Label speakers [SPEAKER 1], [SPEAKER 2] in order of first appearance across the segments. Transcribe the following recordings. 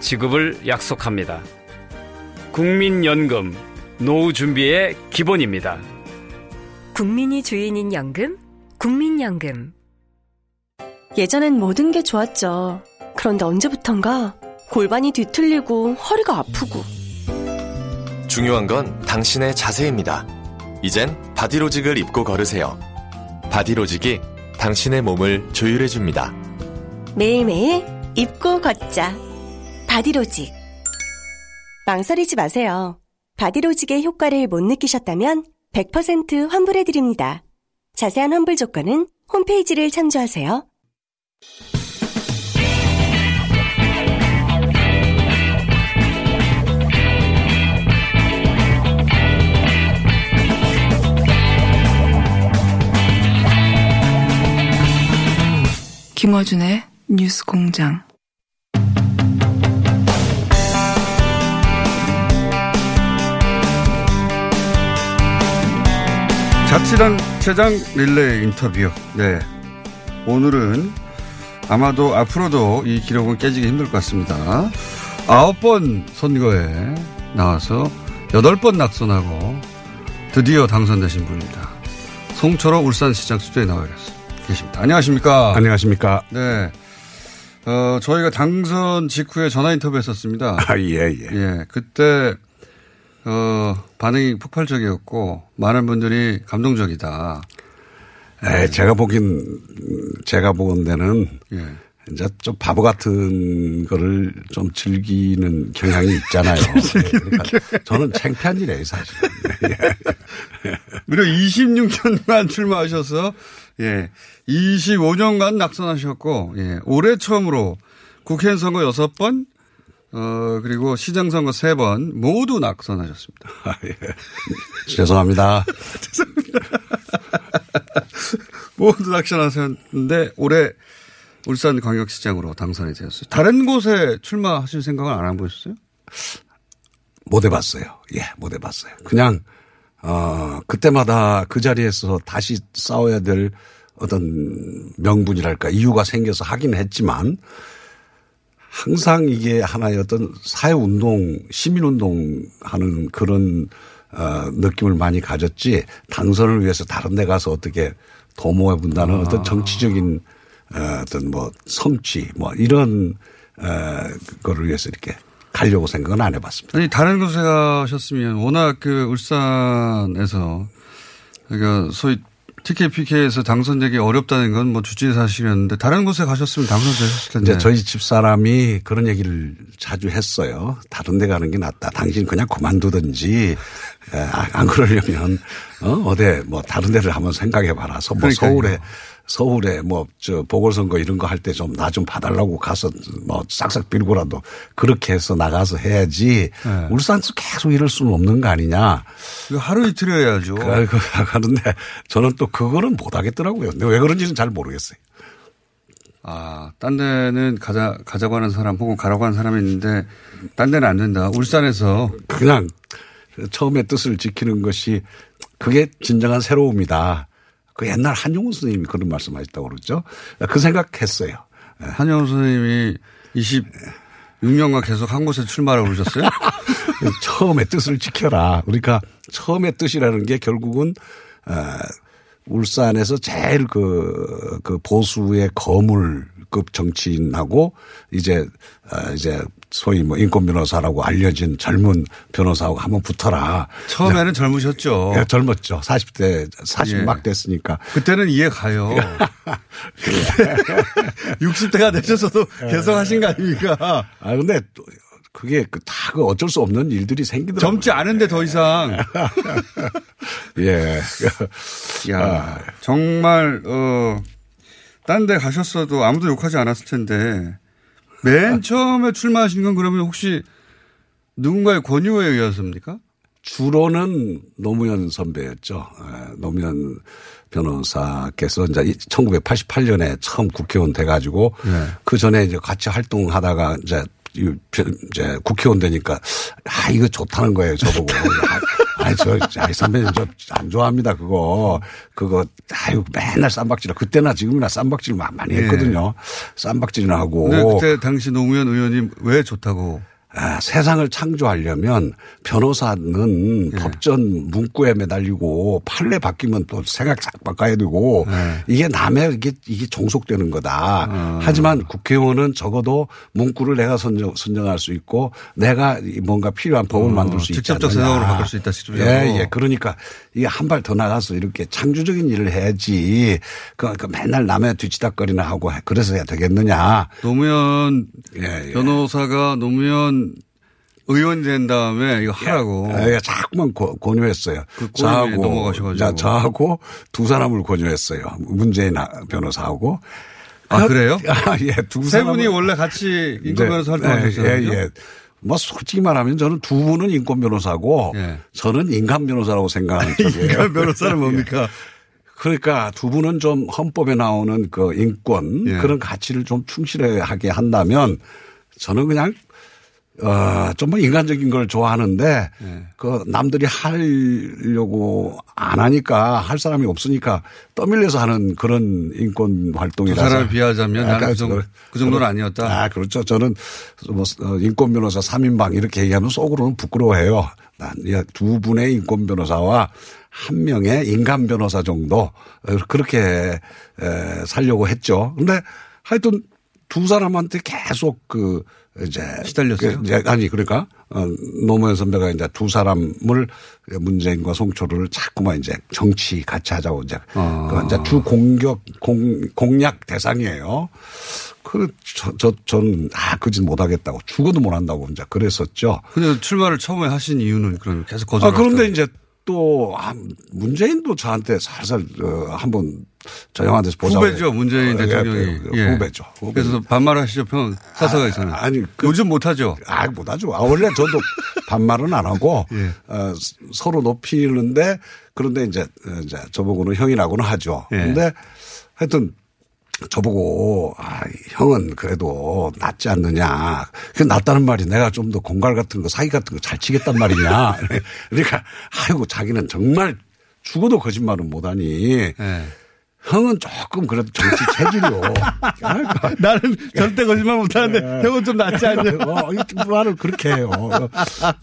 [SPEAKER 1] 지급을 약속합니다. 국민연금, 노후 준비의 기본입니다.
[SPEAKER 2] 국민이 주인인 연금, 국민연금.
[SPEAKER 3] 예전엔 모든 게 좋았죠. 그런데 언제부턴가 골반이 뒤틀리고 허리가 아프고
[SPEAKER 4] 중요한 건 당신의 자세입니다. 이젠 바디로직을 입고 걸으세요. 바디로직이 당신의 몸을 조율해줍니다.
[SPEAKER 3] 매일매일 입고 걷자. 바디로직. 망설이지 마세요. 바디로직의 효과를 못 느끼셨다면 100% 환불해드립니다. 자세한 환불 조건은 홈페이지를 참조하세요.
[SPEAKER 5] 김어준의 뉴스 공장.
[SPEAKER 6] 자치단 체장 릴레이 인터뷰. 네. 오늘은 아마도 앞으로도 이 기록은 깨지기 힘들 것 같습니다. 아홉 번 선거에 나와서 여덟 번 낙선하고 드디어 당선되신 분입니다. 송철호 울산시장 스튜디오에 나와 계십니다. 안녕하십니까.
[SPEAKER 7] 안녕하십니까.
[SPEAKER 6] 네. 어, 저희가 당선 직후에 전화 인터뷰 했었습니다.
[SPEAKER 7] 아, 예, 예.
[SPEAKER 6] 예. 그때, 어, 반응이 폭발적이었고, 많은 분들이 감동적이다.
[SPEAKER 7] 에, 제가 보긴, 제가 보건 데는,
[SPEAKER 6] 예.
[SPEAKER 7] 이제 좀 바보 같은 거를 좀 즐기는 경향이 있잖아요. 그러니까 저는 창피한 일이에요, 사실.
[SPEAKER 6] 무려 26년간 출마하셔서, 예. 25년간 낙선하셨고, 예. 올해 처음으로 국회의원 선거 6번, 어, 그리고 시장 선거 3번 모두 낙선하셨습니다.
[SPEAKER 7] 아, 예. 죄송합니다.
[SPEAKER 6] 죄송합니다. 모두 낙선하셨는데 올해 울산 광역시장으로 당선이 되었어요. 다른 곳에 출마하실 생각은 안 해보셨어요?
[SPEAKER 7] 못 해봤어요. 예, 못 해봤어요. 그냥, 어, 그때마다 그 자리에서 다시 싸워야 될 어떤 명분이랄까 이유가 생겨서 하긴 했지만 항상 이게 하나의 어떤 사회운동, 시민운동 하는 그런 어, 느낌을 많이 가졌지 당선을 위해서 다른 데 가서 어떻게 도모해 본다는 아. 어떤 정치적인 어, 어떤 뭐 성취 뭐 이런 어, 거를 위해서 이렇게 가려고 생각은 안 해봤습니다.
[SPEAKER 6] 아니 다른 곳에 가셨으면 워낙 그 울산에서 그러니까 소위 TKPK에서 당선되기 어렵다는 건 뭐 주지의 사실이었는데 다른 곳에 가셨으면 당선되셨을 텐데.
[SPEAKER 7] 이제 저희 집 사람이 그런 얘기를 자주 했어요. 다른 데 가는 게 낫다. 당신 그냥 그만두든지 아, 안 그러려면 어 어디 뭐 다른 데를 한번 생각해 봐라. 뭐 그러니까요. 서울에 서울에 뭐 저 보궐선거 이런 거 할 때 좀나좀 봐달라고 가서 뭐 싹싹 빌고라도 그렇게 해서 나가서 해야지 네. 울산에서 계속 이럴 수는 없는 거 아니냐.
[SPEAKER 6] 하루 이틀 해야죠.
[SPEAKER 7] 그런데 저는 또 그거는 못 하겠더라고요. 근데 왜 그런지는 잘 모르겠어요.
[SPEAKER 6] 아, 딴 데는 가자, 가자고 하는 사람 혹은 가라고 하는 사람이 있는데 딴 데는 안 된다. 울산에서.
[SPEAKER 7] 그냥 처음에 뜻을 지키는 것이 그게 진정한 새로움이다. 그 옛날 한용운 선생님이 그런 말씀 하셨다고 그러죠. 그 생각했어요.
[SPEAKER 6] 한용운 선생님이 26년간 계속 한 곳에 출마라고 그러셨어요?
[SPEAKER 7] 처음에 뜻을 지켜라. 그러니까 처음에 뜻이라는 게 결국은 어, 울산에서 제일 그, 그 보수의 거물 급 정치인하고 이제 어, 이제 소위 뭐 인권 변호사라고 알려진 젊은 변호사하고 한번 붙어라.
[SPEAKER 6] 처음에는 젊으셨죠.
[SPEAKER 7] 예, 젊었죠. 40대 40막
[SPEAKER 6] 예.
[SPEAKER 7] 됐으니까.
[SPEAKER 6] 그때는 이해 가요. 60대가 되셔서도 계속 하신 거 아닙니까?
[SPEAKER 7] 아 근데 또 그게 그다그 어쩔 수 없는 일들이 생기더라고요.
[SPEAKER 6] 젊지 않은데 더 이상.
[SPEAKER 7] 예.
[SPEAKER 6] 야, 정말 어, 딴 데 가셨어도 아무도 욕하지 않았을 텐데 맨 처음에 출마하신 건 그러면 혹시 누군가의 권유에 의해서입니까?
[SPEAKER 7] 주로는 노무현 선배였죠. 예, 노무현 변호사께서 이제 1988년에 처음 국회의원 돼가지고
[SPEAKER 6] 네.
[SPEAKER 7] 그 전에 이제 같이 활동하다가 이제 이제 국회의원 되니까 아 이거 좋다는 거예요 저보고. 아, 저, 아, 선배님 저 안 좋아합니다 그거. 그거 아유 맨날 쌈박질 그때나 지금이나 쌈박질 많이
[SPEAKER 6] 예.
[SPEAKER 7] 했거든요. 쌈박질이나 하고.
[SPEAKER 6] 그때 당시 노무현 의원님 왜 좋다고?
[SPEAKER 7] 아, 세상을 창조하려면 변호사는
[SPEAKER 6] 예.
[SPEAKER 7] 법전 문구에 매달리고 판례 바뀌면 또 생각 싹 바꿔야 되고
[SPEAKER 6] 예.
[SPEAKER 7] 이게 남의 이게 이게 종속되는 거다.
[SPEAKER 6] 어.
[SPEAKER 7] 하지만 국회의원은 적어도 문구를 내가 선정, 선정할 수 있고 내가 이 뭔가 필요한 법을
[SPEAKER 6] 어,
[SPEAKER 7] 만들 수 있지
[SPEAKER 6] 직접적. 세상으로 바꿀 수 있다, 직접적으로.
[SPEAKER 7] 예, 예. 그러니까 이게 한 발 더 나가서 이렇게 창조적인 일을 해야지. 그, 그 맨날 남의 뒤치다거리나 하고 그래서 해야 되겠느냐.
[SPEAKER 6] 노무현
[SPEAKER 7] 예, 예.
[SPEAKER 6] 변호사가 노무현 의원이 된 다음에 이거 하라고.
[SPEAKER 7] 예, 자꾸만 고- 권유했어요.
[SPEAKER 6] 그 권유에 넘어가셔가지고.
[SPEAKER 7] 자, 저하고 두 사람을 권유했어요. 문재인 변호사하고.
[SPEAKER 6] 아, 그래요?
[SPEAKER 7] 아, 예,
[SPEAKER 6] 두세
[SPEAKER 7] 사람을-
[SPEAKER 6] 분이 원래 같이 인권
[SPEAKER 7] 네,
[SPEAKER 6] 변호사 활동하셨어요.
[SPEAKER 7] 예, 예, 예. 뭐 솔직히 말하면 저는 두 분은 인권 변호사고
[SPEAKER 6] 예.
[SPEAKER 7] 저는 인간 변호사라고 생각하는 쪽이에요.
[SPEAKER 6] 인간 변호사는 뭡니까?
[SPEAKER 7] 그러니까 두 분은 좀 헌법에 나오는 그 인권
[SPEAKER 6] 예.
[SPEAKER 7] 그런 가치를 좀 충실하게 한다면 저는 그냥 어, 좀뭐 인간적인 걸 좋아하는데
[SPEAKER 6] 예.
[SPEAKER 7] 그 남들이 하려고 안 하니까 할 사람이 없으니까 떠밀려서 하는 그런 인권
[SPEAKER 6] 두
[SPEAKER 7] 활동이라서
[SPEAKER 6] 사람을 비하자면 나는
[SPEAKER 7] 약간
[SPEAKER 6] 그, 정도, 그 정도는 아니었다.
[SPEAKER 7] 아, 그렇죠. 저는 뭐 어, 인권 변호사 3인방 이렇게 얘기하면 속으로는 부끄러워해요. 난두 분의 인권 변호사와 한 명의 인간 변호사 정도 어, 그렇게 에, 살려고 했죠. 근데 하여튼 두 사람한테 계속 그 이제
[SPEAKER 6] 시달렸어요?
[SPEAKER 7] 그 이제 아니 그러니까 어, 노무현 선배가 이제 두 사람을 문재인과 송초를 자꾸만 이제 정치 같이 하자고 이제
[SPEAKER 6] 아.
[SPEAKER 7] 그 이제 주 공격 공 공략 대상이에요. 그저저 저는 아 그짓 못 하겠다고 죽어도 못 한다고 이제 그랬었죠.
[SPEAKER 6] 근데 출마를 처음에 하신 이유는 그럼 계속
[SPEAKER 7] 아
[SPEAKER 6] 거절을
[SPEAKER 7] 그런데 이제 또 아, 문재인도 저한테 살살 어, 한번 저 영화에서 보자.
[SPEAKER 6] 후배죠 문재인
[SPEAKER 7] 어,
[SPEAKER 6] 대통령이
[SPEAKER 7] 예, 예, 후배죠. 후배죠.
[SPEAKER 6] 그래서 반말하시죠 평 사서가 있잖아요.
[SPEAKER 7] 아, 아니 그,
[SPEAKER 6] 요즘 못하죠.
[SPEAKER 7] 아, 못하죠. 아, 원래 저도 반말은 안 하고,
[SPEAKER 6] 예.
[SPEAKER 7] 어, 서로 높이는데, 그런데 이제, 어, 이제 저보고는 형이라고는 하죠.
[SPEAKER 6] 예.
[SPEAKER 7] 근데 하여튼 저보고, 아, 형은 그래도 낫지 않느냐. 그 낫다는 말이 내가 좀 더 공갈 같은 거, 사기 같은 거 잘 치겠단 말이냐. 그러니까, 아이고, 자기는 정말 죽어도 거짓말은 못하니.
[SPEAKER 6] 예.
[SPEAKER 7] 형은 조금 그래도 정치 체질이요. 아이고,
[SPEAKER 6] 나는 절대 거짓말 못하는데 형은 좀 낫지 않냐.
[SPEAKER 7] 어, 이 말을 그렇게 해요.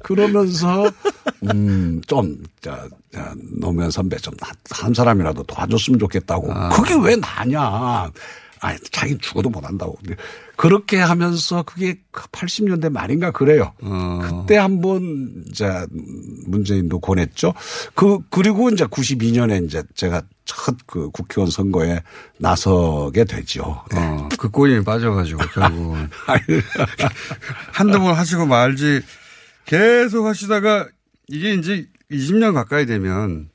[SPEAKER 7] 그러면서, 음, 좀, 자, 자, 노무현 선배 좀 한 사람이라도 도와줬으면 좋겠다고. 그게 왜 나냐. 아, 자기 죽어도 못 한다고. 그렇게 하면서 그게 80년대 말인가 그래요.
[SPEAKER 6] 어.
[SPEAKER 7] 그때 한번 이제 문재인도 권했죠. 그 그리고 이제 92년에 이제 제가 첫 그 국회의원 선거에 나서게 되죠. 네.
[SPEAKER 6] 어, 그 꼬임에 빠져가지고 결국은 한두 번 하시고 말지 계속 하시다가 이게 이제 20년 가까이 되면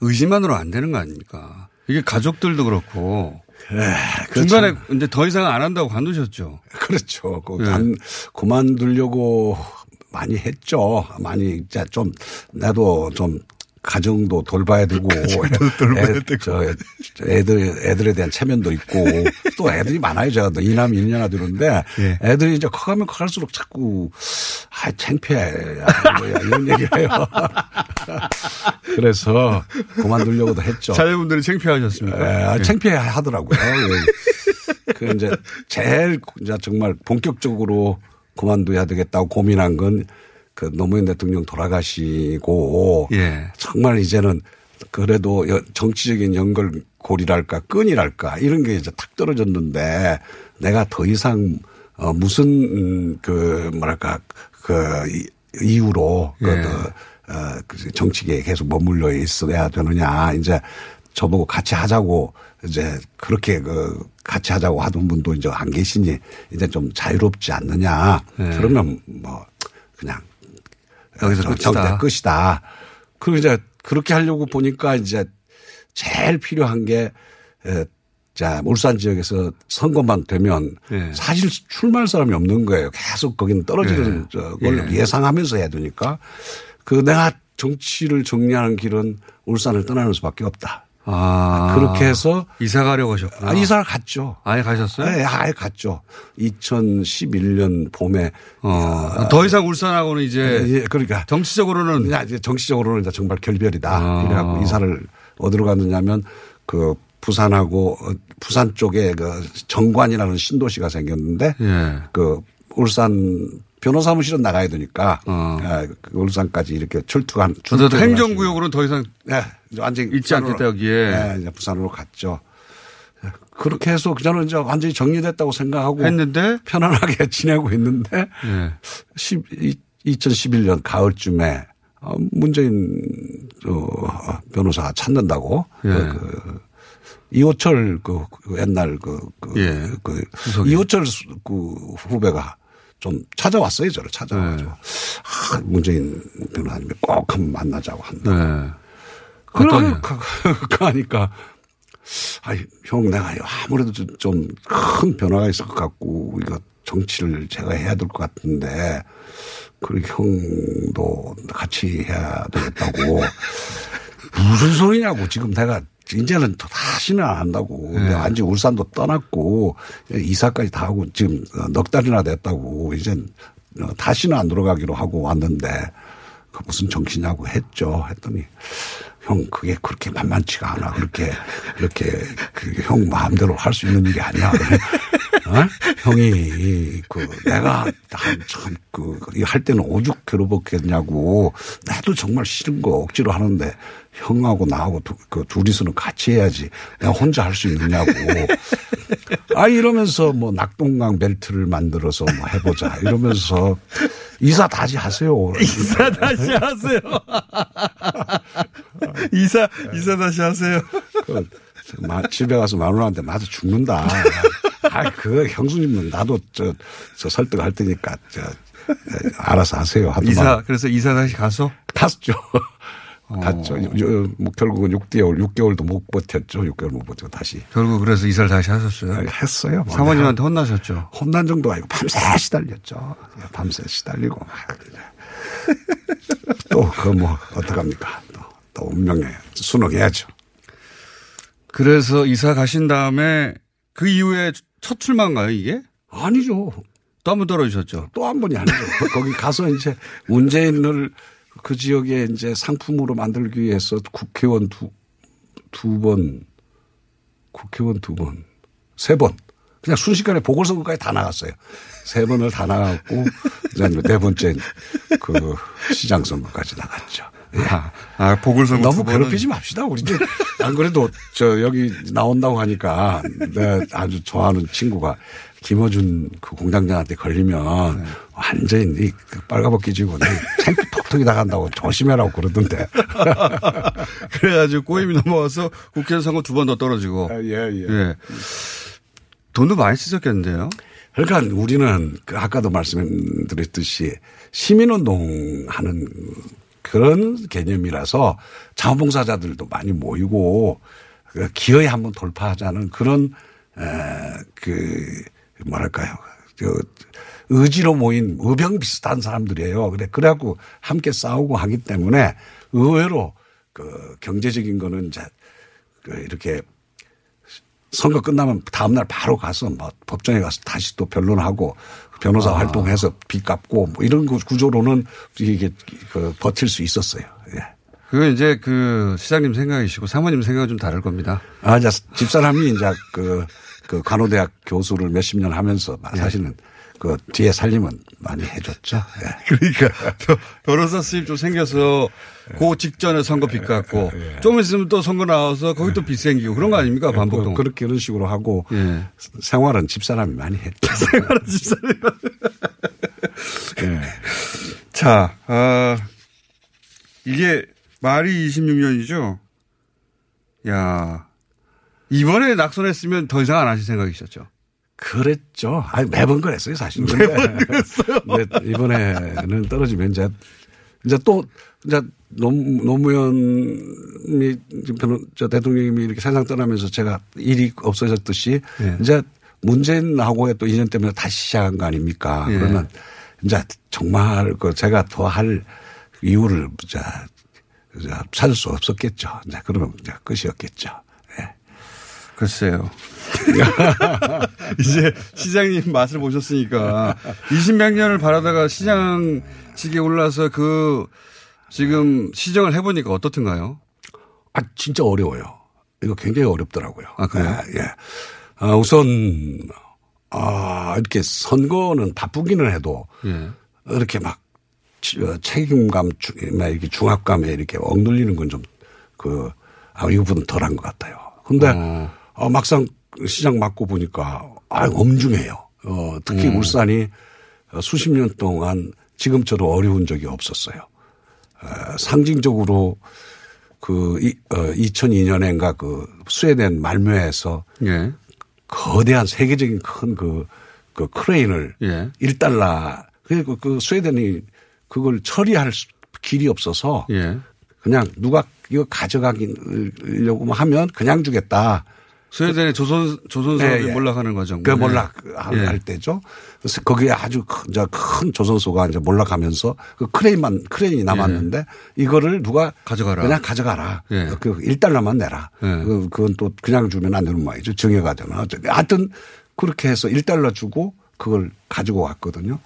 [SPEAKER 6] 의지만으로 안 되는 거 아닙니까? 이게 가족들도 그렇고
[SPEAKER 7] 그
[SPEAKER 6] 중간에 이제 더 이상 안 한다고 관두셨죠.
[SPEAKER 7] 그렇죠. 그
[SPEAKER 6] 예.
[SPEAKER 7] 간, 그만두려고 많이 했죠. 많이 이제 좀 나도 좀 가정도 돌봐야 되고 애, 저, 애들 애들에 대한 체면도 있고 또 애들이 많아요. 제가 또 이남 일녀나 들었는데
[SPEAKER 6] 예.
[SPEAKER 7] 애들이 이제 커가면 커갈수록 자꾸 아 창피해 야, 뭐야, 이런 얘기를 해요. 그래서 그만두려고도 했죠.
[SPEAKER 6] 자녀분들이 창피하셨습니까?
[SPEAKER 7] 예, 아,
[SPEAKER 6] 예.
[SPEAKER 7] 창피해 하더라고요. 예. 그 이제 제일 이제 정말 본격적으로 그만둬야 되겠다고 고민한 건 그 노무현 대통령 돌아가시고
[SPEAKER 6] 예.
[SPEAKER 7] 정말 이제는 그래도 여- 정치적인 연결고리랄까 끈이랄까 이런 게 이제 탁 떨어졌는데 내가 더 이상 어 무슨 음, 그 뭐랄까 그 이- 이유로 그
[SPEAKER 6] 예.
[SPEAKER 7] 더, 어, 그 정치계에 계속 머물러 있어야 되느냐 이제 저보고 같이 하자고 이제 그렇게 그 같이 하자고 하던 분도 이제 안 계시니 이제 좀 자유롭지 않느냐
[SPEAKER 6] 예.
[SPEAKER 7] 그러면 뭐 그냥
[SPEAKER 6] 여기서
[SPEAKER 7] 저-
[SPEAKER 6] 끝이다.
[SPEAKER 7] 끝이다. 그리고 이제 그렇게 하려고 보니까 이제 제일 필요한 게, 에, 자, 울산 지역에서 선거만 되면
[SPEAKER 6] 예.
[SPEAKER 7] 사실 출마할 사람이 없는 거예요. 계속 거기는 떨어지는
[SPEAKER 6] 예.
[SPEAKER 7] 저걸
[SPEAKER 6] 예.
[SPEAKER 7] 예상하면서 해야 되니까 그 내가 정치를 정리하는 길은 울산을 떠나는 수밖에 없다.
[SPEAKER 6] 아.
[SPEAKER 7] 그렇게 해서
[SPEAKER 6] 이사 가려고 하셨구나.
[SPEAKER 7] 아, 이사를 갔죠.
[SPEAKER 6] 아예 가셨어요?
[SPEAKER 7] 네, 아예 갔죠. 2011년 봄에
[SPEAKER 6] 어, 더 이상 울산하고는 이제
[SPEAKER 7] 예, 그러니까
[SPEAKER 6] 정치적으로는
[SPEAKER 7] 야, 이제 정치적으로는 이제 정말 결별이다.
[SPEAKER 6] 아.
[SPEAKER 7] 이래 갖고 이사를 어디로 갔느냐면 그 부산하고 어, 부산 쪽에 그 정관이라는 신도시가 생겼는데
[SPEAKER 6] 예.
[SPEAKER 7] 그 울산 변호사무실은 나가야 되니까
[SPEAKER 6] 어.
[SPEAKER 7] 예, 그 울산까지 이렇게 출투를
[SPEAKER 6] 행정구역으로는 더 이상
[SPEAKER 7] 네, 이제 완전히
[SPEAKER 6] 있지 않겠다, 여기에.
[SPEAKER 7] 네, 이제 부산으로 갔죠. 그렇게 해서 저는 이제 완전히 정리됐다고 생각하고
[SPEAKER 6] 했는데
[SPEAKER 7] 편안하게 지내고 있는데
[SPEAKER 6] 예.
[SPEAKER 7] 10, 2011년 가을쯤에 어, 문재인 어, 변호사가 찾는다고
[SPEAKER 6] 예.
[SPEAKER 7] 그 이호철 그, 그 옛날 그, 그,
[SPEAKER 6] 예.
[SPEAKER 7] 그. 이호철 수- 그 후배가 좀 찾아왔어요 저를 찾아와가지고
[SPEAKER 6] 네.
[SPEAKER 7] 아, 문재인 변호사님이 꼭 한번 만나자고 한다.
[SPEAKER 6] 네.
[SPEAKER 7] 그러니까 가니까 아이 형 내가 아무래도 좀 큰 변화가 있을 것 같고 이거 정치를 제가 해야 될 것 같은데 그리고 형도 같이 해야 되겠다고 무슨 소리냐고 지금 내가 이제는 또 다시는 안 한다고.
[SPEAKER 6] 네.
[SPEAKER 7] 내가 완전 울산도 떠났고 이사까지 다 하고 지금 넉 달이나 됐다고 이젠 다시는 안 돌아가기로 하고 왔는데 그 무슨 정치냐고 했죠. 했더니 형 그게 그렇게 만만치가 않아. 그렇게 이렇게 그 형 마음대로 할 수 있는 일이 아니야. 어? 형이 그 내가 참그 할 때는 오죽 괴롭었겠냐고 나도 정말 싫은 거 억지로 하는데 형하고 나하고 두, 그 둘이서는 같이 해야지 내가 혼자 할 수 있느냐고 아 이러면서 뭐 낙동강 벨트를 만들어서 뭐 해보자 이러면서 이사 다시 하세요.
[SPEAKER 6] 이사 다시 하세요. 이사 이사 다시 하세요.
[SPEAKER 7] 그, 마- 집에 가서 마누라한테 맞아 죽는다. 아, 그 형수님은 나도 저, 저 설득할 테니까 저 에, 알아서 하세요. 하더만
[SPEAKER 6] 이사 그래서 이사 다시 가서
[SPEAKER 7] 갔죠.
[SPEAKER 6] 어.
[SPEAKER 7] 갔죠. 요- 뭐 결국은 6개월, 6개월도 못 버텼죠. 6개월 못 버티고 다시.
[SPEAKER 6] 결국 그래서 이사를 다시 하셨어요.
[SPEAKER 7] 했어요. 뭐.
[SPEAKER 6] 사모님한테 혼나셨죠.
[SPEAKER 7] 혼난 정도가 아니고 밤새 시달렸죠. 밤새 시달리고 막. 또, 그 뭐, 어떡합니까. 또, 또 운명에 순응해야죠.
[SPEAKER 6] 그래서 이사 가신 다음에 그 이후에 첫 출마인가요 이게?
[SPEAKER 7] 아니죠.
[SPEAKER 6] 또 한 번 떨어지셨죠.
[SPEAKER 7] 또 한 번이 아니죠. 거기 가서 이제 문재인을 그 지역에 이제 상품으로 만들기 위해서 국회의원 두, 두 번, 국회의원 두 번, 세 번. 그냥 순식간에 보궐선거까지 다 나갔어요. 세 번을 다 나갔고, 이제 네 번째 그 시장 선거까지 나갔죠. 예.
[SPEAKER 6] 아, 아 보궐선거
[SPEAKER 7] 너무 괴롭히지 맙시다. 우리 이제 안 그래도 저 여기 나온다고 하니까 내가 아주 좋아하는 친구가 김어준 그 공장장한테 걸리면
[SPEAKER 6] 네.
[SPEAKER 7] 완전히 그 빨가벗기 지고 창피 톡톡이 나간다고 조심해라고 그러던데.
[SPEAKER 6] 그래가지고 꼬임이 넘어와서 국회의원 선거 두 번 더 떨어지고.
[SPEAKER 7] 예, 예.
[SPEAKER 6] 예. 돈도 많이 쓰셨겠는데요.
[SPEAKER 7] 그러니까 우리는 그 아까도 말씀드렸듯이 시민운동 하는 그런 개념이라서 자원봉사자들도 많이 모이고 그 기어에 한번 돌파하자는 그런 에, 그 뭐랄까요. 저 의지로 모인 의병 비슷한 사람들이에요. 그래 그래갖고 함께 싸우고 하기 때문에 의외로 그 경제적인 거는 이제 그 이렇게 선거 끝나면 다음날 바로 가서 뭐 법정에 가서 다시 또 변론하고 변호사
[SPEAKER 6] 아.
[SPEAKER 7] 활동해서 빚 갚고 뭐 이런 구- 구조로는 이게 그 버틸 수 있었어요. 예.
[SPEAKER 6] 그건 이제 그 시장님 생각이시고 사모님 생각은 좀 다를 겁니다.
[SPEAKER 7] 아, 이제 집사람이 이제 그, 그 간호대학 교수를 몇십 년 하면서
[SPEAKER 6] 예.
[SPEAKER 7] 사실은 그 뒤에 살림은 많이 해줬죠. 예.
[SPEAKER 6] 그러니까 변- 변호사 수입 좀 생겨서 그 직전에 선거 빚 갚고 좀 있으면 또 선거 나와서 거기 또빚 생기고 그런 거 아닙니까 반복동.
[SPEAKER 7] 뭐 그렇게 이런 식으로 하고
[SPEAKER 6] 예.
[SPEAKER 7] 생활은 집사람이 많이 했죠.
[SPEAKER 6] 생활은 집사람이
[SPEAKER 7] 예.
[SPEAKER 6] 자, 아, 이게 말이 26년이죠? 야 이번에 낙선했으면 더 이상 안 하실 생각이셨죠?
[SPEAKER 7] 그랬죠. 아니, 매번 그랬어요, 사실. 근데, 근데 이번에는 떨어지면 이제, 이제 또, 이제 노, 노무현이, 지금 저 대통령님이 이렇게 세상 떠나면서 제가 일이 없어졌듯이
[SPEAKER 6] 예.
[SPEAKER 7] 이제 문재인하고의 또 인연 때문에 다시 시작한 거 아닙니까?
[SPEAKER 6] 예.
[SPEAKER 7] 그러면 이제 정말 그 제가 더 할 이유를 이제 이제 찾을 수 없었겠죠. 이제 그러면 이제 끝이었겠죠.
[SPEAKER 6] 글쎄요. 이제 시장님 맛을 보셨으니까 20몇 년을 바라다가 시장직에 올라서 그 지금 시정을 해보니까 어떻든가요?
[SPEAKER 7] 아, 진짜 어려워요. 이거 굉장히 어렵더라고요.
[SPEAKER 6] 아, 그래요?
[SPEAKER 7] 예. 예. 아, 우선, 아, 이렇게 선거는 바쁘기는 해도
[SPEAKER 6] 예.
[SPEAKER 7] 이렇게 막 치- 어, 책임감, 이렇게 중압감에 이렇게 억눌리는 건 좀 그, 아, 이거보다 덜한 것 같아요. 근데 어, 막상 시장 맡고 보니까 아, 엄중해요. 어, 특히
[SPEAKER 6] 음.
[SPEAKER 7] 울산이 어, 수십 년 동안 지금처럼 어려운 적이 없었어요. 어, 상징적으로 그 이, 어, 2002년엔가 그 스웨덴 말묘에서
[SPEAKER 6] 예.
[SPEAKER 7] 거대한 세계적인 큰 그 그 크레인을
[SPEAKER 6] 예.
[SPEAKER 7] 1달러 그리고 그 스웨덴이 그걸 처리할 수- 길이 없어서
[SPEAKER 6] 예.
[SPEAKER 7] 그냥 누가 이거 가져가기려고 하면 그냥 주겠다.
[SPEAKER 6] 스웨덴의 조선, 조선 사업이
[SPEAKER 7] 예, 예.
[SPEAKER 6] 몰락하는 과정.
[SPEAKER 7] 그 몰락
[SPEAKER 6] 예.
[SPEAKER 7] 할 때죠. 그래서 거기에 아주 큰, 이제 큰 조선소가 이제 몰락하면서 그 크레인만 크레인이 남았는데 이거를 누가
[SPEAKER 6] 가져가라.
[SPEAKER 7] 그냥 가져가라.
[SPEAKER 6] 예.
[SPEAKER 7] 그 1달러만 내라.
[SPEAKER 6] 예.
[SPEAKER 7] 그- 그건 또 그냥 주면 안 되는 모양이죠. 정해가 되나. 어쨌든 하여튼 그렇게 해서 1달러 주고 그걸 가지고 왔거든요.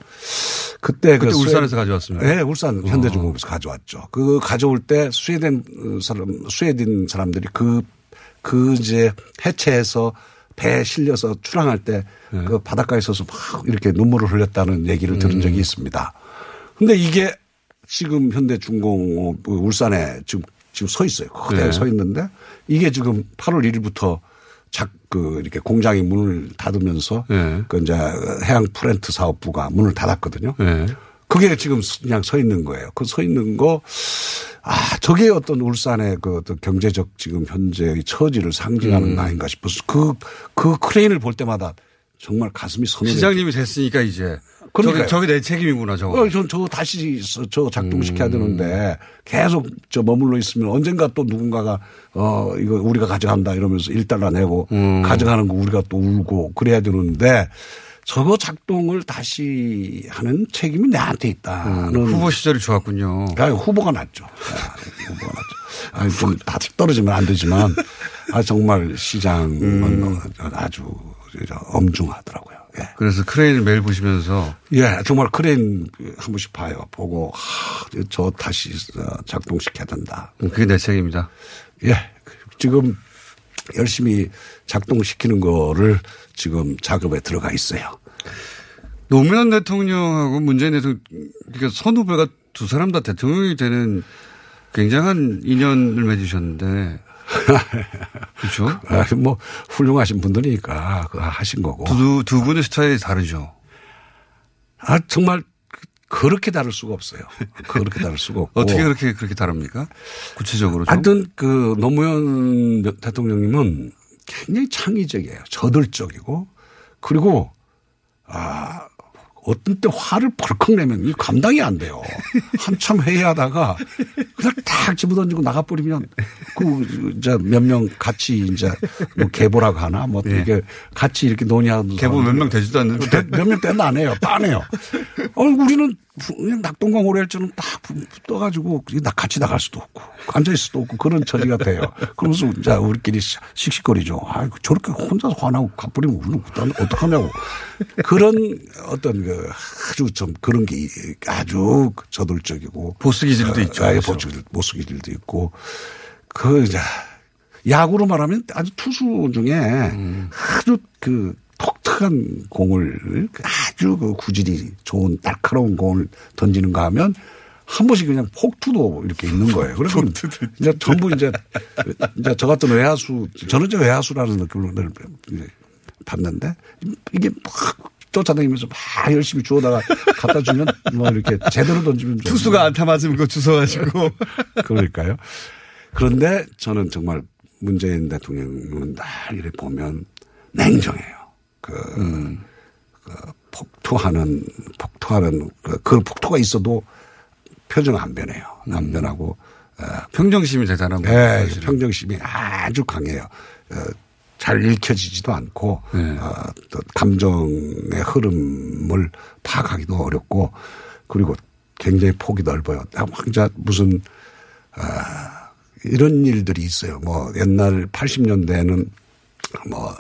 [SPEAKER 7] 그때,
[SPEAKER 6] 그때
[SPEAKER 7] 그
[SPEAKER 6] 울산에서 가져왔습니다.
[SPEAKER 7] 네, 울산 현대중공업에서 가져왔죠. 그 가져올 때 스웨덴 사람, 스웨덴 사람들이 그, 그 이제 해체해서 배에 실려서 출항할 때그 바닷가에 서서 막 이렇게 눈물을 흘렸다는 얘기를 들은 적이 있습니다. 근데 이게 지금 현대중공업 그 울산에 지금 지금 서 있어요. 그대로
[SPEAKER 6] 네.
[SPEAKER 7] 서 있는데 이게 지금 8월 1일부터 작, 그, 이렇게 공장이 문을 닫으면서
[SPEAKER 6] 네.
[SPEAKER 7] 그 이제 해양 프렌트 사업부가 문을 닫았거든요.
[SPEAKER 6] 예.
[SPEAKER 7] 그게 지금 그냥 서 있는 거예요. 그 서 있는 거, 아, 저게 어떤 울산의 그 어떤 경제적 지금 현재의 처지를 상징하는
[SPEAKER 6] 음.
[SPEAKER 7] 거 아닌가 싶어서 그, 그 크레인을 볼 때마다 정말 가슴이 서늘해.
[SPEAKER 6] 시장님이 됐으니까 이제. 저게. 저게 내 책임이구나, 저거.
[SPEAKER 7] 어, 전 저거 다시 저- 작동시켜야
[SPEAKER 6] 음.
[SPEAKER 7] 되는데 계속 저 머물러 있으면 언젠가 또 누군가가 어, 이거 우리가 가져간다 이러면서 1달러 내고
[SPEAKER 6] 음.
[SPEAKER 7] 가져가는 거 우리가 또 울고 그래야 되는데 저거 작동을 다시 하는 책임이 내한테 있다는.
[SPEAKER 6] 음, 후보 시절이 좋았군요.
[SPEAKER 7] 아, 후보가 낫죠. 아, 후보가 낫죠. 아니, 좀다 떨어지면 안 되지만 아, 정말 시장은
[SPEAKER 6] 음.
[SPEAKER 7] 아주 엄중하더라고요. 예.
[SPEAKER 6] 그래서 크레인을 매일 보시면서
[SPEAKER 7] 예, 정말 크레인 한 번씩 봐요. 보고, 하, 저 다시 작동시켜야 된다.
[SPEAKER 6] 그게 내 책임이다.
[SPEAKER 7] 예, 지금 열심히 작동시키는 거를 지금 작업에 들어가 있어요.
[SPEAKER 6] 노무현 대통령하고 문재인 대통령, 그러니까 선후배가 두 사람 다 대통령이 되는 굉장한 인연을 맺으셨는데. 그렇죠?
[SPEAKER 7] 아, 뭐, 훌륭하신 분들이니까 하신 거고.
[SPEAKER 6] 두, 두 분의 스타일이 다르죠.
[SPEAKER 7] 아, 정말 그렇게 다를 수가 없어요. 그렇게 다를 수가 없고.
[SPEAKER 6] 어떻게 그렇게, 그렇게 다릅니까? 구체적으로 좀.
[SPEAKER 7] 하여튼 그 노무현 대통령님은 굉장히 창의적이에요. 저돌적이고 그리고 아 어떤 때 화를 벌컥 내면 이 감당이 안 돼요. 한참 회의하다가 그냥 딱 집어던지고 나가버리면 그 이제 몇 명 같이 이제 뭐 개보라고 하나 뭐
[SPEAKER 6] 예.
[SPEAKER 7] 이렇게 같이 이렇게 논의하는
[SPEAKER 6] 개보 몇 명 되지도 않는데.
[SPEAKER 7] 몇명 때는 안 해요. 빤해요. 어, 우리는 그냥 낙동강 오래할처럼 딱 떠가지고 나 같이 나갈 수도 없고 앉아 있을 수도 없고 그런 처지가 돼요. 그러면서 이제 우리끼리 씩씩거리죠. 아 저렇게 혼자서 화나고 가버리면 우리는 어떡하냐고. 그런 어떤 그 아주 좀 그런 게 아주 저돌적이고.
[SPEAKER 6] 보스 기질도 있죠.
[SPEAKER 7] 아, 보스, 기질, 보스 기질도 있고. 그 이제 야구로 말하면 아주 투수 중에 음. 아주 그 독특한 공을 아주 그 구질이 좋은 날카로운 공을 던지는가 하면 한 번씩 그냥 폭투도 이렇게 있는 거예요. 그래서 이제 전부 이제 이제 저 같은 외야수 저는 이제 외야수라는 느낌을 받는데 이게 막 쫓아다니면서 막 열심히 주워다가 갖다 주면 뭐 이렇게 제대로 던지면
[SPEAKER 6] 투수가 안타 맞으면 그거 주워가지고
[SPEAKER 7] 그러니까요. 그런데 저는 정말 문재인 대통령은 날 이렇게 보면 냉정해요. 그, 음. 그 폭투하는 폭투하는 그, 그 폭투가 있어도 표정 안 변해요. 안 음. 변하고
[SPEAKER 6] 어, 평정심이 대단한 거예요.
[SPEAKER 7] 네, 평정심이 아주 강해요. 어, 잘 읽혀지지도 않고 네. 어, 또 감정의 흐름을 파악하기도 어렵고 그리고 굉장히 폭이 넓어요. 황자 무슨 어, 이런 일들이 있어요. 뭐 옛날 80년대에는 뭐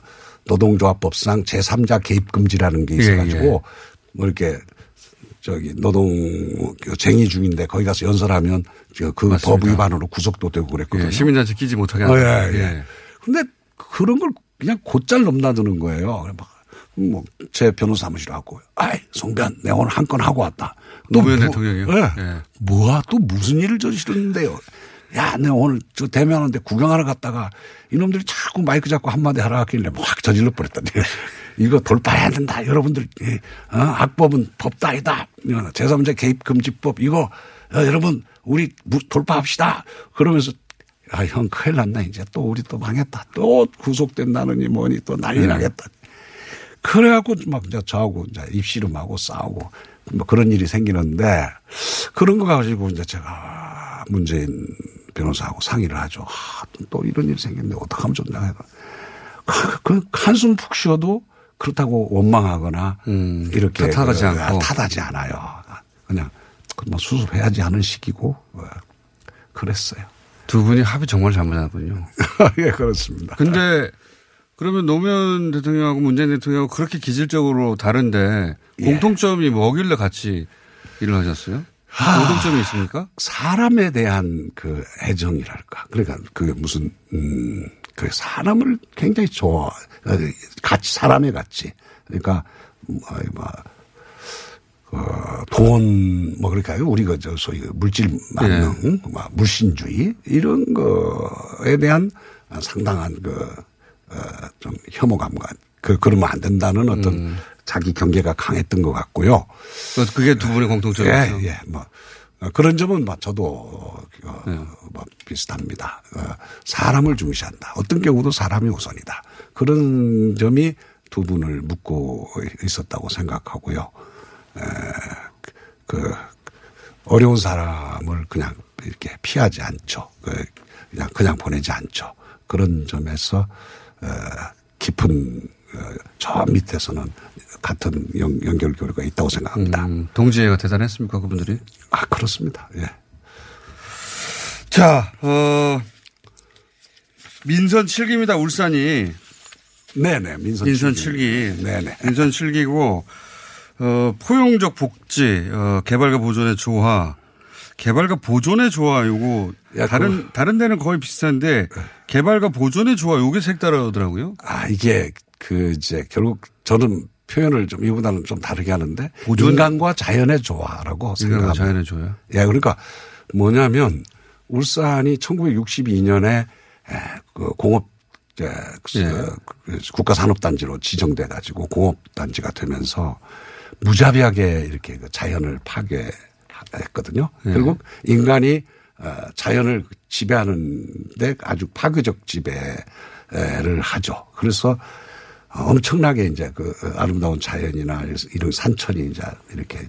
[SPEAKER 7] 노동조합법상 제3자 개입 금지라는 게 있어가지고 예, 예. 뭐 이렇게 저기 노동 쟁의 중인데 거기 가서 연설하면 그법 위반으로 구속도 되고 그랬거든요.
[SPEAKER 6] 예, 시민단체 끼지 못하게
[SPEAKER 7] 하는. 어, 예, 예. 예. 근데 그런 걸 그냥 곧잘 넘나드는 거예요. 뭐 제 변호사 사무실 하고, 아이 송변, 내가 오늘 한 건 하고 왔다.
[SPEAKER 6] 노무현 뭐, 대통령이요? 예.
[SPEAKER 7] 예. 뭐야 또 무슨 일을 저지르는데요? 야, 내가 오늘 저 대면하는데 구경하러 갔다가 이놈들이 자꾸 마이크 잡고 한마디 하라 하길래 확 저질러 버렸다. 이거 돌파해야 된다. 여러분들, 어? 악법은 법 따위다. 제3자 개입금지법 이거 어, 여러분 우리 돌파합시다. 그러면서 아, 형 큰일 났나 이제 또 우리 또 망했다. 또 구속된다느니 뭐니 또 난리 네. 나겠다. 그래갖고 막 이제 저하고 이제 입씨름하고 싸우고 뭐 그런 일이 생기는데 그런 거 가지고 이제 제가 문재인 변호사하고 상의를 하죠. 아, 또 이런 일이 생겼는데 어떡하면 좋냐 해서. 그, 그 한숨 푹 쉬어도 그렇다고 원망하거나 음, 이렇게
[SPEAKER 6] 탓하지 그, 않고
[SPEAKER 7] 탓하지 않아요. 그냥 뭐 수습해야지 하는 시기고 뭐 그랬어요.
[SPEAKER 6] 두 분이 합이 정말 잘맞았군요.
[SPEAKER 7] 예, 그렇습니다.
[SPEAKER 6] 근데 그러면 노무현 대통령하고 문재인 대통령하고 그렇게 기질적으로 다른데 예. 공통점이 뭐길래 같이 일을 하셨어요? 공통점이 있습니까?
[SPEAKER 7] 사람에 대한 그 애정이랄까. 그러니까 그 무슨, 음, 그 사람을 굉장히 좋아. 같이, 사람의 같이. 그러니까, 뭐, 뭐, 어, 돈, 뭐, 그럴까요? 우리 가 저 소위 물질 만능, 네. 뭐 물신주의, 이런 거에 대한 상당한 그, 어, 좀 혐오감과 그, 그러면 안 된다는 어떤 음. 자기 경계가 강했던 것 같고요.
[SPEAKER 6] 그게 두 분의 공통점이죠.
[SPEAKER 7] 예, 예. 뭐 어, 그런 점은 뭐 저도 어, 네. 뭐 비슷합니다. 어, 사람을 중시한다. 어떤 경우도 사람이 우선이다. 그런 점이 두 분을 묻고 있었다고 생각하고요. 그 어려운 사람을 그냥 이렇게 피하지 않죠. 그 그냥 그냥 보내지 않죠. 그런 점에서 깊은 저 밑에서는 같은 연, 결 교류가 있다고 생각합니다. 음,
[SPEAKER 6] 동지애가 대단했습니까 그분들이?
[SPEAKER 7] 아 그렇습니다. 예.
[SPEAKER 6] 자, 어, 민선 7기입니다. 울산이.
[SPEAKER 7] 네네 민선,
[SPEAKER 6] 민선 7기. 7기. 네네. 민선 7기고 어, 포용적 복지, 어, 개발과 보존의 조화. 개발과 보존의 조화 요거 야, 다른 그, 다른 데는 거의 비슷한데 개발과 보존의 조화 요게 색다르더라고요.
[SPEAKER 7] 아 이게 그 이제 결국 저는 표현을 좀 이보다는 좀 다르게 하는데 보존? 인간과 자연의 조화라고 생각합니다.
[SPEAKER 6] 자연의 조화.
[SPEAKER 7] 예, 그러니까 뭐냐면 울산이 1962년에 그 공업 예. 그 국가산업단지로 지정돼 가지고 공업단지가 되면서 무자비하게 이렇게 그 자연을 파괴했거든요. 예. 결국 인간이 어, 자연을 지배하는데 아주 파괴적 지배를 하죠. 그래서 엄청나게 이제 그 아름다운 자연이나 이런 산천이 이제 이렇게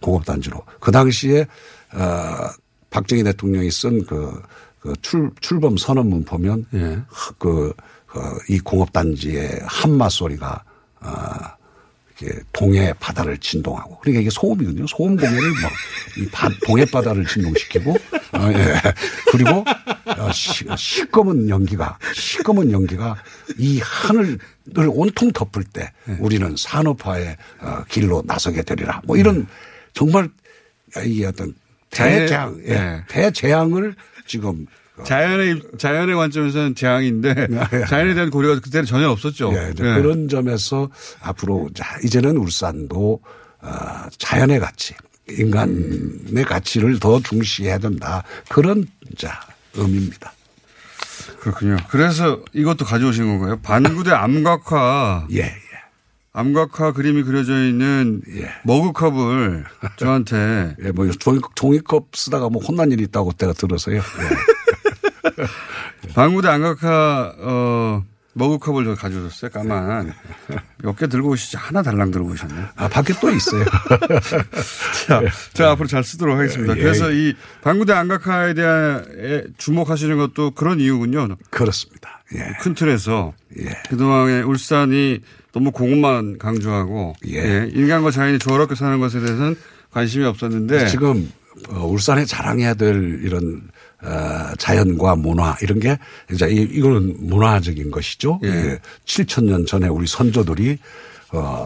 [SPEAKER 7] 공업단지로 그 당시에 어 박정희 대통령이 쓴그 그 출, 출범 선언문 보면 예. 그, 그, 이 공업단지의 한마 소리가 어, 이렇게 동해 바다를 진동하고 그러니까 이게 소음이거든요. 소음 공해를 뭐이 동해 바다를 진동시키고 어, 예. 그리고 어, 시, 시꺼먼 연기가 시꺼먼 연기가 이 하늘을 온통 덮을 때 우리는 산업화의 어, 길로 나서게 되리라. 뭐 이런 정말 이 어떤 대재앙, 예.
[SPEAKER 6] 네.
[SPEAKER 7] 대재앙을 지금
[SPEAKER 6] 자연의 자연의 관점에서는 재앙인데 자연에 대한 고려가 그때는 전혀 없었죠.
[SPEAKER 7] 예,
[SPEAKER 6] 예.
[SPEAKER 7] 그런 점에서 앞으로 자, 이제는 울산도 어, 자연의 가치, 인간의 가치를 더 중시해야 된다. 그런 자 의미입니다.
[SPEAKER 6] 그렇군요. 그래서 이것도 가져오신 건가요? 반구대 암각화.
[SPEAKER 7] 예, 예.
[SPEAKER 6] 암각화 그림이 그려져 있는 머그컵을 저한테
[SPEAKER 7] 예, 뭐 종이, 종이컵 쓰다가 뭐 혼난 일이 있다고 제가 들어서요. 예.
[SPEAKER 6] 방구대 암각화 어 머그컵을 저 가져오셨어요. 까만 몇 개 들고 오시지 하나 달랑 들고 오셨네요.
[SPEAKER 7] 아 밖에 또 있어요.
[SPEAKER 6] 자, 자 앞으로 잘 쓰도록 하겠습니다.
[SPEAKER 7] 예.
[SPEAKER 6] 그래서 이 방구대 암각화에 대한 주목하시는 것도 그런 이유군요.
[SPEAKER 7] 그렇습니다. 예.
[SPEAKER 6] 큰 틀에서
[SPEAKER 7] 예.
[SPEAKER 6] 그동안에 울산이 너무 공업만 강조하고
[SPEAKER 7] 예.
[SPEAKER 6] 예, 인간과 자연이 조화롭게 사는 것에 대해서는 관심이 없었는데
[SPEAKER 7] 지금 어, 울산에 자랑해야 될 이런 어, 자연과 문화 이런 게 이제 이- 이거는 문화적인 것이죠. 예. 7천 년 전에 우리 선조들이 어,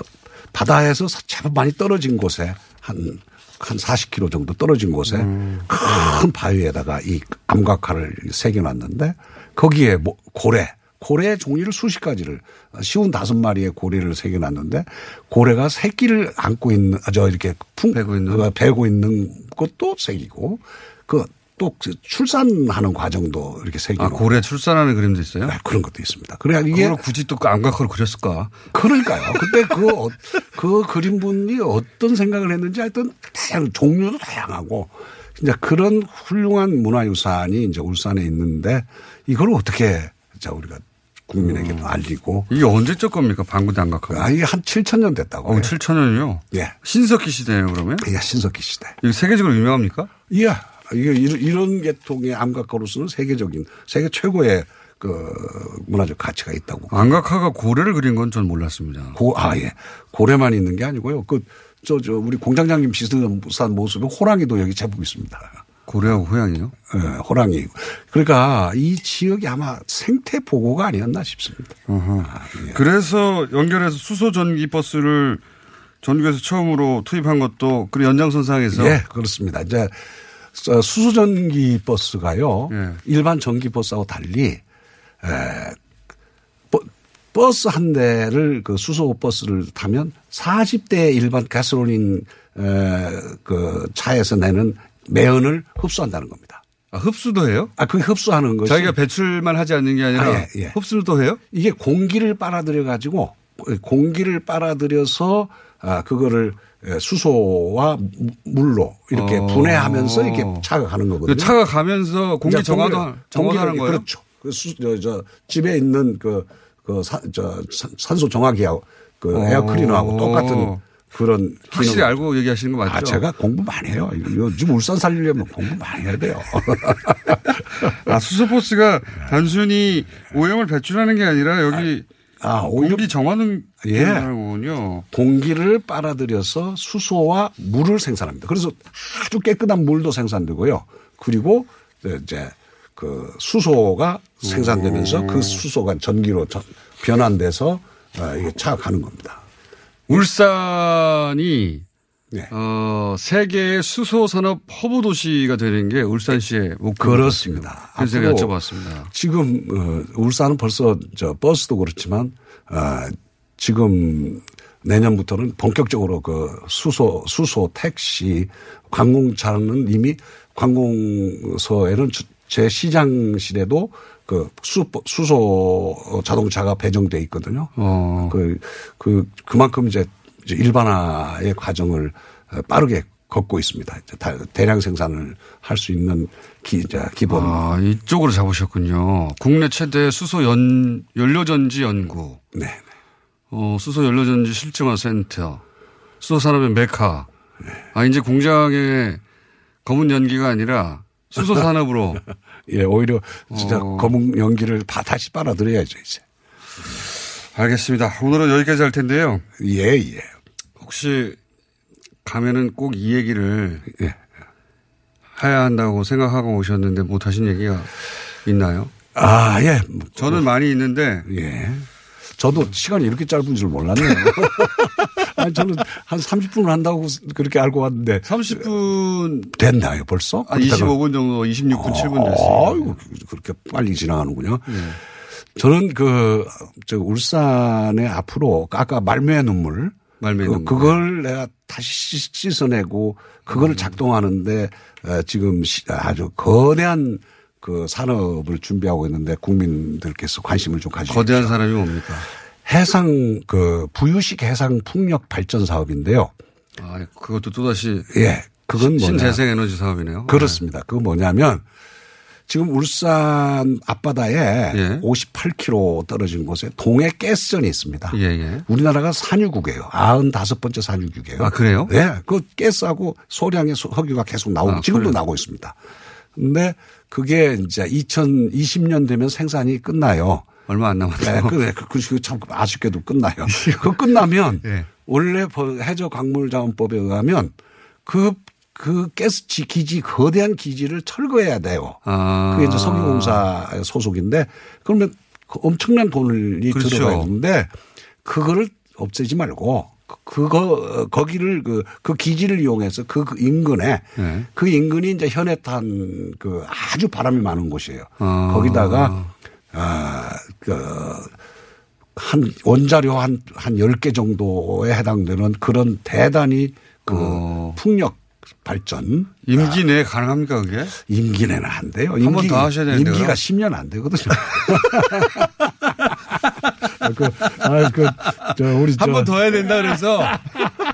[SPEAKER 7] 바다에서 제법 많이 떨어진 곳에 한, 한 40km 정도 떨어진 곳에 큰 바위에다가 이 암각화를 새겨놨는데 거기에 뭐 고래, 고래의 종류를 수십 가지를 쉬운 다섯 마리의 고래를 새겨놨는데 고래가 새끼를 안고 있는 아, 저 이렇게 풍 베고 있는 베고 있는 것도 새기고 그 또 출산하는 과정도 이렇게 새기고
[SPEAKER 6] 아, 고래 출산하는 그림도 있어요?
[SPEAKER 7] 그런 것도 있습니다. 그래야 이게
[SPEAKER 6] 그걸 굳이 또 암각화로 그렸을까?
[SPEAKER 7] 그러니까요. 그때 그, 어- 그 그림 분이 어떤 생각을 했는지 하여튼 다양, 종류도 다양하고 이제 그런 훌륭한 문화유산이 이제 울산에 있는데 이걸 어떻게 자, 우리가 국민에게
[SPEAKER 6] 음.
[SPEAKER 7] 알리고.
[SPEAKER 6] 이게 언제적 겁니까? 방구대 암각화.
[SPEAKER 7] 아, 이게 한 7천 년 됐다고.
[SPEAKER 6] 어, 7천 년이요?
[SPEAKER 7] 예.
[SPEAKER 6] 신석기 시대예요 그러면?
[SPEAKER 7] 예, 신석기 시대.
[SPEAKER 6] 이거 세계적으로 유명합니까?
[SPEAKER 7] 예. 이게 이런, 계통의 암각화로서는 세계적인, 세계 최고의 그 문화적 가치가 있다고.
[SPEAKER 6] 암각화가 고래를 그린 건 전 몰랐습니다.
[SPEAKER 7] 고, 아, 예. 고래만 있는 게 아니고요. 그, 저, 저, 우리 공장장님 비슷한 모습에 호랑이도 여기 제법 있습니다.
[SPEAKER 6] 고래하고 호랑이요?
[SPEAKER 7] 예, 호랑이. 그러니까 이 지역이 아마 생태 보고가 아니었나 싶습니다.
[SPEAKER 6] 그래서 연결해서 수소 전기 버스를 전국에서 처음으로 투입한 것도 그 연장선상에서
[SPEAKER 7] 예, 그렇습니다. 이제 저 수소전기 버스가요.
[SPEAKER 6] 예.
[SPEAKER 7] 일반 전기 버스하고 달리 에, 버, 버스 한 대를 그 수소 버스를 타면 40대 일반 가솔린 에, 그 차에서 내는 매연을 흡수한다는 겁니다.
[SPEAKER 6] 아, 흡수도 해요?
[SPEAKER 7] 아, 그 흡수하는 것이
[SPEAKER 6] 자기가 배출만 하지 않는 게 아니라
[SPEAKER 7] 아, 예, 예.
[SPEAKER 6] 흡수도 해요?
[SPEAKER 7] 이게 공기를 빨아들여 가지고 공기를 빨아들여서 아 그거를 수소와 무- 물로 이렇게
[SPEAKER 6] 어.
[SPEAKER 7] 분해하면서 이렇게 차가 가는 거거든요.
[SPEAKER 6] 그 차가 가면서 공기 정화도 정화하는 거예요?
[SPEAKER 7] 그렇죠. 그 수, 저, 저 집에 있는 그, 그 사, 저, 산- 산소 정화기하고 그
[SPEAKER 6] 어.
[SPEAKER 7] 에어클리너하고 똑같은 그런
[SPEAKER 6] 확실히
[SPEAKER 7] 기능.
[SPEAKER 6] 알고 얘기하시는 거 맞죠?
[SPEAKER 7] 아, 제가 공부 많이 해요. 요즘 울산 살리려면 공부 많이 해야 돼요.
[SPEAKER 6] 아, 수소버스가 단순히 오염을 배출하는 게 아니라 여기
[SPEAKER 7] 아, 오히려
[SPEAKER 6] 공기 정화는
[SPEAKER 7] 예.
[SPEAKER 6] 거군요.
[SPEAKER 7] 공기를 빨아들여서 수소와 물을 생산합니다. 그래서 아주 깨끗한 물도 생산되고요. 그리고 이제 그 수소가 생산되면서 그 수소가 전기로 전- 변환돼서 어, 이게 차가 가는 겁니다.
[SPEAKER 6] 울산이
[SPEAKER 7] 네.
[SPEAKER 6] 어, 세계의 수소 산업 허브 도시가 되는 게 울산시의 목표
[SPEAKER 7] 그렇습니다.
[SPEAKER 6] 그래서 제가 여쭤봤습니다.
[SPEAKER 7] 지금 어, 울산은 벌써 저 버스도 그렇지만 어, 지금 내년부터는 본격적으로 그 수소 수소 택시 관공차는 이미 관공서에는 주- 제 시장실에도 그 수, 수소 자동차가 배정돼 있거든요.
[SPEAKER 6] 어.
[SPEAKER 7] 그, 그, 그만큼 이제 일반화의 과정을 어, 빠르게 걷고 있습니다. 이제 다- 대량 생산을 할 수 있는 기, 이제 기본.
[SPEAKER 6] 아, 이쪽으로 잡으셨군요. 국내 최대 수소 연, 연료전지 연구.
[SPEAKER 7] 네.
[SPEAKER 6] 어, 수소 연료전지 실증화 센터. 수소 산업의 메카. 아, 이제 공장에 검은 연기가 아니라 수소 산업으로.
[SPEAKER 7] 예, 오히려 진짜
[SPEAKER 6] 어.
[SPEAKER 7] 검은 연기를 다 다시 빨아들여야죠, 이제.
[SPEAKER 6] 알겠습니다. 오늘은 여기까지 할 텐데요.
[SPEAKER 7] 예, 예.
[SPEAKER 6] 혹시 가면은 꼭 이 얘기를 해야 한다고 생각하고 오셨는데 못 하신 얘기가 있나요?
[SPEAKER 7] 아, 예.
[SPEAKER 6] 저는 많이 있는데.
[SPEAKER 7] 예. 저도 시간이 이렇게 짧은 줄 몰랐네요. 아니, 저는 한 30분을 한다고 그렇게 알고 왔는데.
[SPEAKER 6] 30분.
[SPEAKER 7] 됐나요, 벌써?
[SPEAKER 6] 아, 25분 정도, 26분, 7분 됐어요.
[SPEAKER 7] 아이고, 그렇게 빨리 지나가는군요. 저는 그, 저, 울산에 앞으로 아까 말매의 눈물.
[SPEAKER 6] 말매의
[SPEAKER 7] 그,
[SPEAKER 6] 눈물.
[SPEAKER 7] 그 걸 내가 다시 씻- 씻어내고 그걸
[SPEAKER 6] 음.
[SPEAKER 7] 작동하는데 어, 지금 시- 아주 거대한 그 산업을 준비하고 있는데 국민들께서 관심을 좀 가지고
[SPEAKER 6] 거대한 사람이 뭡니까?
[SPEAKER 7] 해상 그 부유식 해상 풍력 발전 사업인데요.
[SPEAKER 6] 아, 그것도 또다시.
[SPEAKER 7] 예. 그건 뭐냐.
[SPEAKER 6] 신재생 에너지 사업이네요.
[SPEAKER 7] 그렇습니다. 그거 뭐냐면 지금 울산 앞바다에
[SPEAKER 6] 예.
[SPEAKER 7] 58km 떨어진 곳에 동해 가스전이 있습니다.
[SPEAKER 6] 예, 예.
[SPEAKER 7] 우리나라가 산유국이에요. 95번째 산유국이에요.
[SPEAKER 6] 아, 그래요?
[SPEAKER 7] 예. 그 가스하고 소량의 소- 석유가 계속 나오고
[SPEAKER 6] 아,
[SPEAKER 7] 지금도
[SPEAKER 6] 그래요?
[SPEAKER 7] 나오고 있습니다. 근데 그게 이제 2020년 되면 생산이 끝나요.
[SPEAKER 6] 얼마 안
[SPEAKER 7] 네,
[SPEAKER 6] 남았어요.
[SPEAKER 7] 그, 그, 그, 참 아쉽게도 끝나요. 그 끝나면
[SPEAKER 6] 예.
[SPEAKER 7] 원래 버- 해저 광물 자원법에 의하면 그, 그 가스 지- 기지, 거대한 기지를 철거해야 돼요.
[SPEAKER 6] 아.
[SPEAKER 7] 그게 이제 석유공사 소속인데 그러면 그 엄청난 돈이
[SPEAKER 6] 그렇죠.
[SPEAKER 7] 들어가 있는데 그거를 없애지 말고 그- 그거 거기를 그, 그 기지를 이용해서 그, 그 인근에
[SPEAKER 6] 네.
[SPEAKER 7] 그 인근이 이제 현해탄 그 아주 바람이 많은 곳이에요.
[SPEAKER 6] 아.
[SPEAKER 7] 거기다가 아, 그, 한, 원자료 한, 한 10개 정도에 해당되는 그런 대단히 그
[SPEAKER 6] 어.
[SPEAKER 7] 풍력 발전.
[SPEAKER 6] 임기 내에 가능합니까, 그게?
[SPEAKER 7] 임기 내는 안 돼요.
[SPEAKER 6] 한번 더 하셔야 되는데요.
[SPEAKER 7] 임기가 10년 안 되거든요. 그, 아, 그, 저, 우리
[SPEAKER 6] 한 번 더 해야 된다 그래서.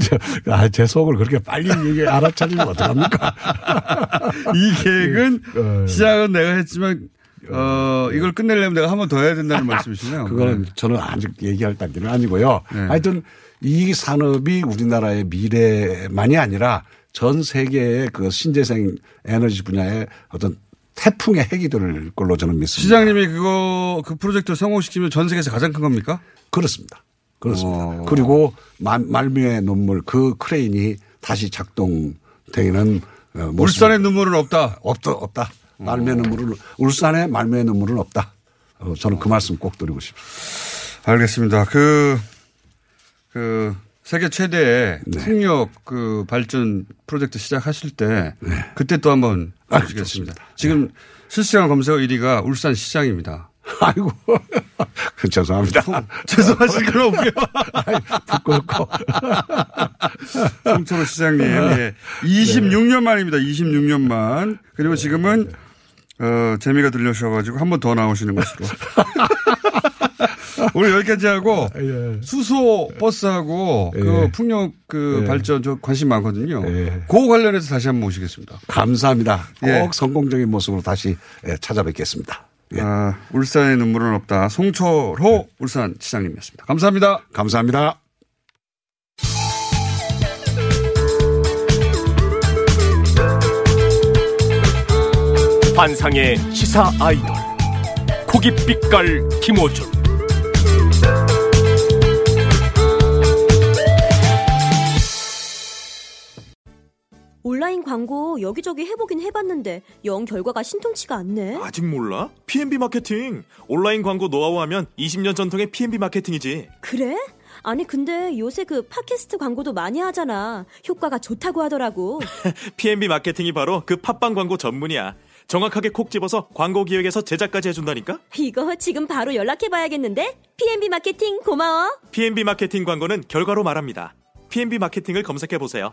[SPEAKER 7] 저, 아, 제 속을 그렇게 빨리 얘기 알아차리면 어떡합니까?
[SPEAKER 6] 이 계획은
[SPEAKER 7] 어.
[SPEAKER 6] 시작은 내가 했지만 어 이걸 끝내려면 내가 한 번 더 해야 된다는 말씀이시네요.
[SPEAKER 7] 그거는 저는 아직 얘기할 단계는 아니고요.
[SPEAKER 6] 네.
[SPEAKER 7] 하여튼 이 산업이 우리나라의 미래만이 아니라 전 세계의 그 신재생 에너지 분야의 어떤 태풍의 핵이 될 걸로 저는 믿습니다.
[SPEAKER 6] 시장님이 그거 그 프로젝트를 성공시키면 전 세계에서 가장 큰 겁니까?
[SPEAKER 7] 그렇습니다. 그렇습니다.
[SPEAKER 6] 어.
[SPEAKER 7] 그리고 말- 말미의 눈물 그 크레인이 다시 작동되는 어, 모습.
[SPEAKER 6] 울산의 눈물은 없다.
[SPEAKER 7] 없다 없다. 말미의 눈물은 울산의 말미의 눈물은 없다. 어, 저는 그 말씀 꼭 드리고 싶습니다.
[SPEAKER 6] 알겠습니다. 그, 그, 세계 최대의
[SPEAKER 7] 네.
[SPEAKER 6] 풍력 그 발전 프로젝트 시작하실 때 그때 또 한번
[SPEAKER 7] 아,
[SPEAKER 6] 모시겠습니다. 지금 실시간 검색어 1위가 울산 시장입니다.
[SPEAKER 7] 아이고 죄송합니다.
[SPEAKER 6] 죄송하실 건 없고요.
[SPEAKER 7] 부끄럽고.
[SPEAKER 6] 송철호 시장님, 예. 26년 만입니다. 26년 만. 그리고 지금은, 어, 재미가 들려셔가지고 한 번 더 나오시는 것으로. 오늘 여기까지 하고, 수소 버스하고 그
[SPEAKER 7] 예.
[SPEAKER 6] 풍력 그
[SPEAKER 7] 예.
[SPEAKER 6] 발전 저 관심 많거든요.
[SPEAKER 7] 예.
[SPEAKER 6] 그 관련해서 다시 한번 모시겠습니다.
[SPEAKER 7] 감사합니다. 꼭
[SPEAKER 6] 예.
[SPEAKER 7] 성공적인 모습으로 다시 예, 찾아뵙겠습니다. 예.
[SPEAKER 6] 아, 울산의 눈물은 없다. 송철호 울산 시장님이었습니다. 감사합니다.
[SPEAKER 7] 감사합니다.
[SPEAKER 5] 환상의 시사 아이돌 고깃빛깔 김호준
[SPEAKER 8] 온라인 광고 여기저기 해보긴 해봤는데 영 결과가 신통치가 않네.
[SPEAKER 9] 아직 몰라? P&B 마케팅. 온라인 광고 노하우 하면 20년 전통의 P&B 마케팅이지.
[SPEAKER 8] 그래? 아니 근데 요새 그 팟캐스트 광고도 많이 하잖아. 효과가 좋다고 하더라고.
[SPEAKER 9] P&B 마케팅이 바로 그 팟빵 광고 전문이야. 정확하게 콕 집어서 광고 기획에서 제작까지 해준다니까?
[SPEAKER 8] 이거 지금 바로 연락해봐야겠는데? P&B 마케팅 고마워.
[SPEAKER 9] P&B 마케팅 광고는 결과로 말합니다. P&B 마케팅을 검색해보세요.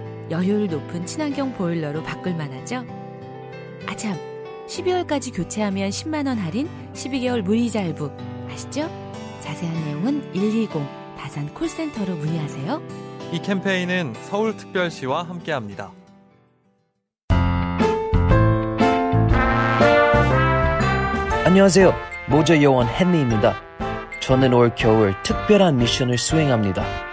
[SPEAKER 10] 여효율 높은 친환경 보일러로 바꿀 만하죠? 아참, 12월까지 교체하면 10만원 할인, 12개월 무이자 할부. 아시죠? 자세한 내용은 120 다산 콜센터로 문의하세요.
[SPEAKER 11] 이 캠페인은 서울특별시와 함께합니다.
[SPEAKER 12] 안녕하세요. 모자 요원 헨리입니다. 저는 올 겨울 특별한 미션을 수행합니다.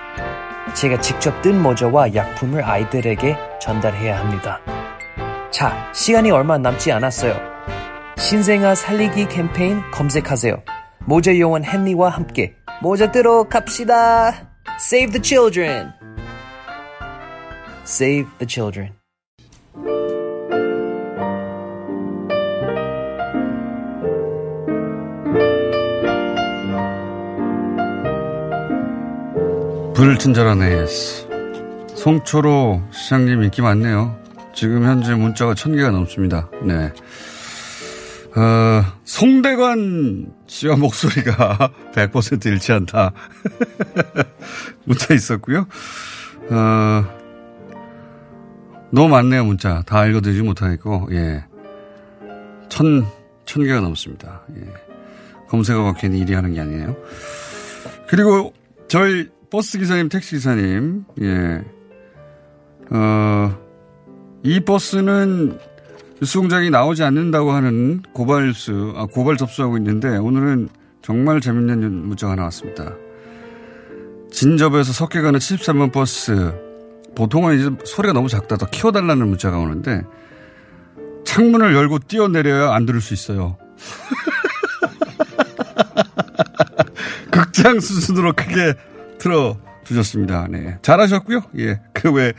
[SPEAKER 12] 제가 직접 뜬 모자와 약품을 아이들에게 전달해야 합니다. 자, 시간이 얼마 남지 않았어요. 신생아 살리기 캠페인 검색하세요. 모자 요원 헨리와 함께 모자 뜨러 갑시다. Save the children. Save the children.
[SPEAKER 6] 불친절한 AS. 송초로 시장님 인기 많네요. 지금 현재 문자가 천 개가 넘습니다. 네. 어, 송대관 씨와 목소리가 100% 일치한다. 문자 있었고요. 어, 너무 많네요, 문자. 다 읽어드리지 못하겠고, 예. 천, 천 개가 넘습니다. 예. 검색어가 괜히 1위 하는 게 아니에요. 그리고 저희 버스 기사님, 택시 기사님, 예. 어, 이 버스는 뉴스 공장이 나오지 않는다고 하는 고발 뉴스, 아, 고발 접수하고 있는데 오늘은 정말 재밌는 문자가 나왔습니다. 진접에서 석계 가는 73번 버스. 보통은 이제 소리가 너무 작다. 더 키워달라는 문자가 오는데 창문을 열고 뛰어내려야 안 들을 수 있어요. 극장 수준으로 크게 틀어 주셨습니다. 네. 잘하셨고요. 예. 그 외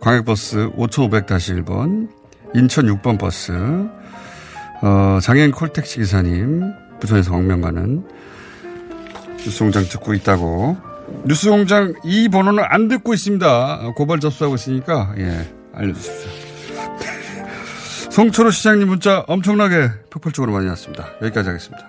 [SPEAKER 6] 광역버스 5500-1번, 인천 6번 버스, 어, 장애인 콜택시 기사님, 부천에서 광명 가는 뉴스공장 듣고 있다고. 뉴스공장 이 번호는 안 듣고 있습니다. 고발 접수하고 있으니까, 예, 알려주십시오. 송초로 시장님 문자 엄청나게 폭발적으로 많이 왔습니다. 여기까지 하겠습니다.